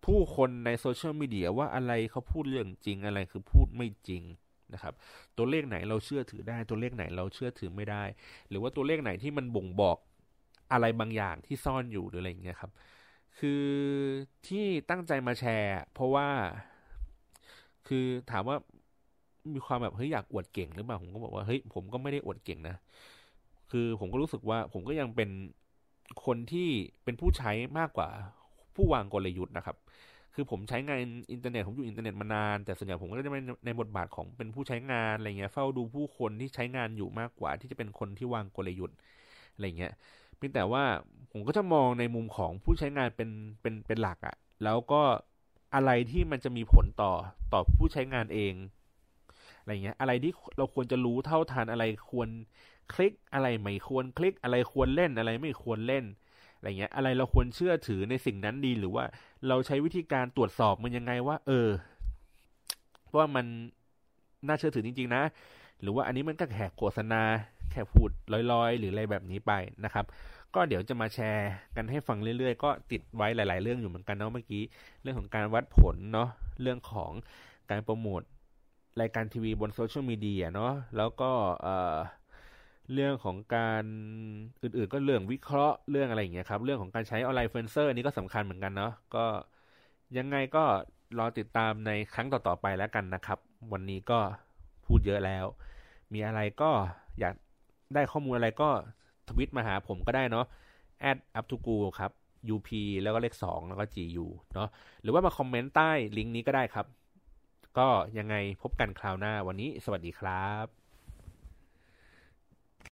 ผู้คนในโซเชียลมีเดียว่าอะไรเขาพูดเรื่องจริงอะไรคือพูดไม่จริงนะครับ ตัวเลขไหนเราเชื่อถือได้ ตัวเลขไหนเราเชื่อถือไม่ได้ หรือว่าตัวเลขไหนที่มันบ่งบอกอะไรบางอย่างที่ซ่อนอยู่หรืออะไรอย่างเงี้ยครับ คือที่ตั้งใจมาแชร์ เพราะว่าคือถามว่ามีความแบบเฮ้ยอยากอวดเก่งหรือเปล่าผมก็บอกว่าเฮ้ยผมก็ไม่ได้อวดเก่งนะ คือผมก็รู้สึกว่าผมก็ยังเป็นคนที่เป็นผู้ใช้มากกว่า ผู้วางกลยุทธ์นะครับ คือผมใช้งานอินเทอร์เน็ตผมอยู่อินเทอร์เน็ตมานาน แต่ส่วนใหญ่ผมก็จะเป็นในบทบาทของเป็นผู้ใช้งานอะไรเงี้ยเฝ้าดูผู้คนที่ใช้งานอยู่มากกว่า ที่จะเป็นคนที่วางกลยุทธ์อะไรเงี้ยเพียงแต่ว่าผมก็จะมองในมุมของผู้ใช้งานเป็นเป็นเป็นหลักอะแล้วก็อะไรที่มันจะมีผลต่อต่อผู้ใช้งานเองอะไรเงี้ยอะไรที่เราควรจะรู้เท่าทันอะไรควรคลิกอะไรไม่ควรคลิกอะไรควรเล่นอะไรไม่ควรเล่น อะไรเงี้ย อะไรเราควรเชื่อถือในสิ่งนั้นดีหรือว่าเราใช้วิธีการตรวจสอบมันยังไงว่า เออว่ามันน่าเชื่อถือจริง ๆ นะ หรือว่าอันนี้มันก็แค่โฆษณาแค่พูดลอยๆ หรืออะไรแบบนี้ไปนะครับ ก็เดี๋ยวจะมาแชร์กันให้ฟังเรื่อยๆ ก็ติดไว้หลาย ๆ เรื่องอยู่เหมือนกันเนาะเมื่อกี้ เรื่องของการวัดผลเนาะเรื่องของการโปรโมทรายการทีวีบนโซเชียลมีเดียเนาะแล้วก็เอ่อ เรื่องของการอื่นๆ ก็เรื่องวิเคราะห์เรื่องอะไรอย่างเงี้ยครับ เรื่องของการใช้ online influencer นี่ก็สำคัญเหมือนกันเนาะก็ยังไงก็รอติดตามในครั้งต่อๆไปแล้วกันนะครับ วันนี้ก็พูดเยอะแล้ว มีอะไรก็อยากได้ข้อมูลอะไรก็ทวิตมาหาผมก็ได้เนาะ add up to go ครับ up แล้วก็เลขสองแล้วก็ gu เนาะหรือว่ามาคอมเมนต์ใต้ลิงก์นี้ก็ได้ครับ ก็ยังไงพบกันคราวหน้าวันนี้สวัสดีครับ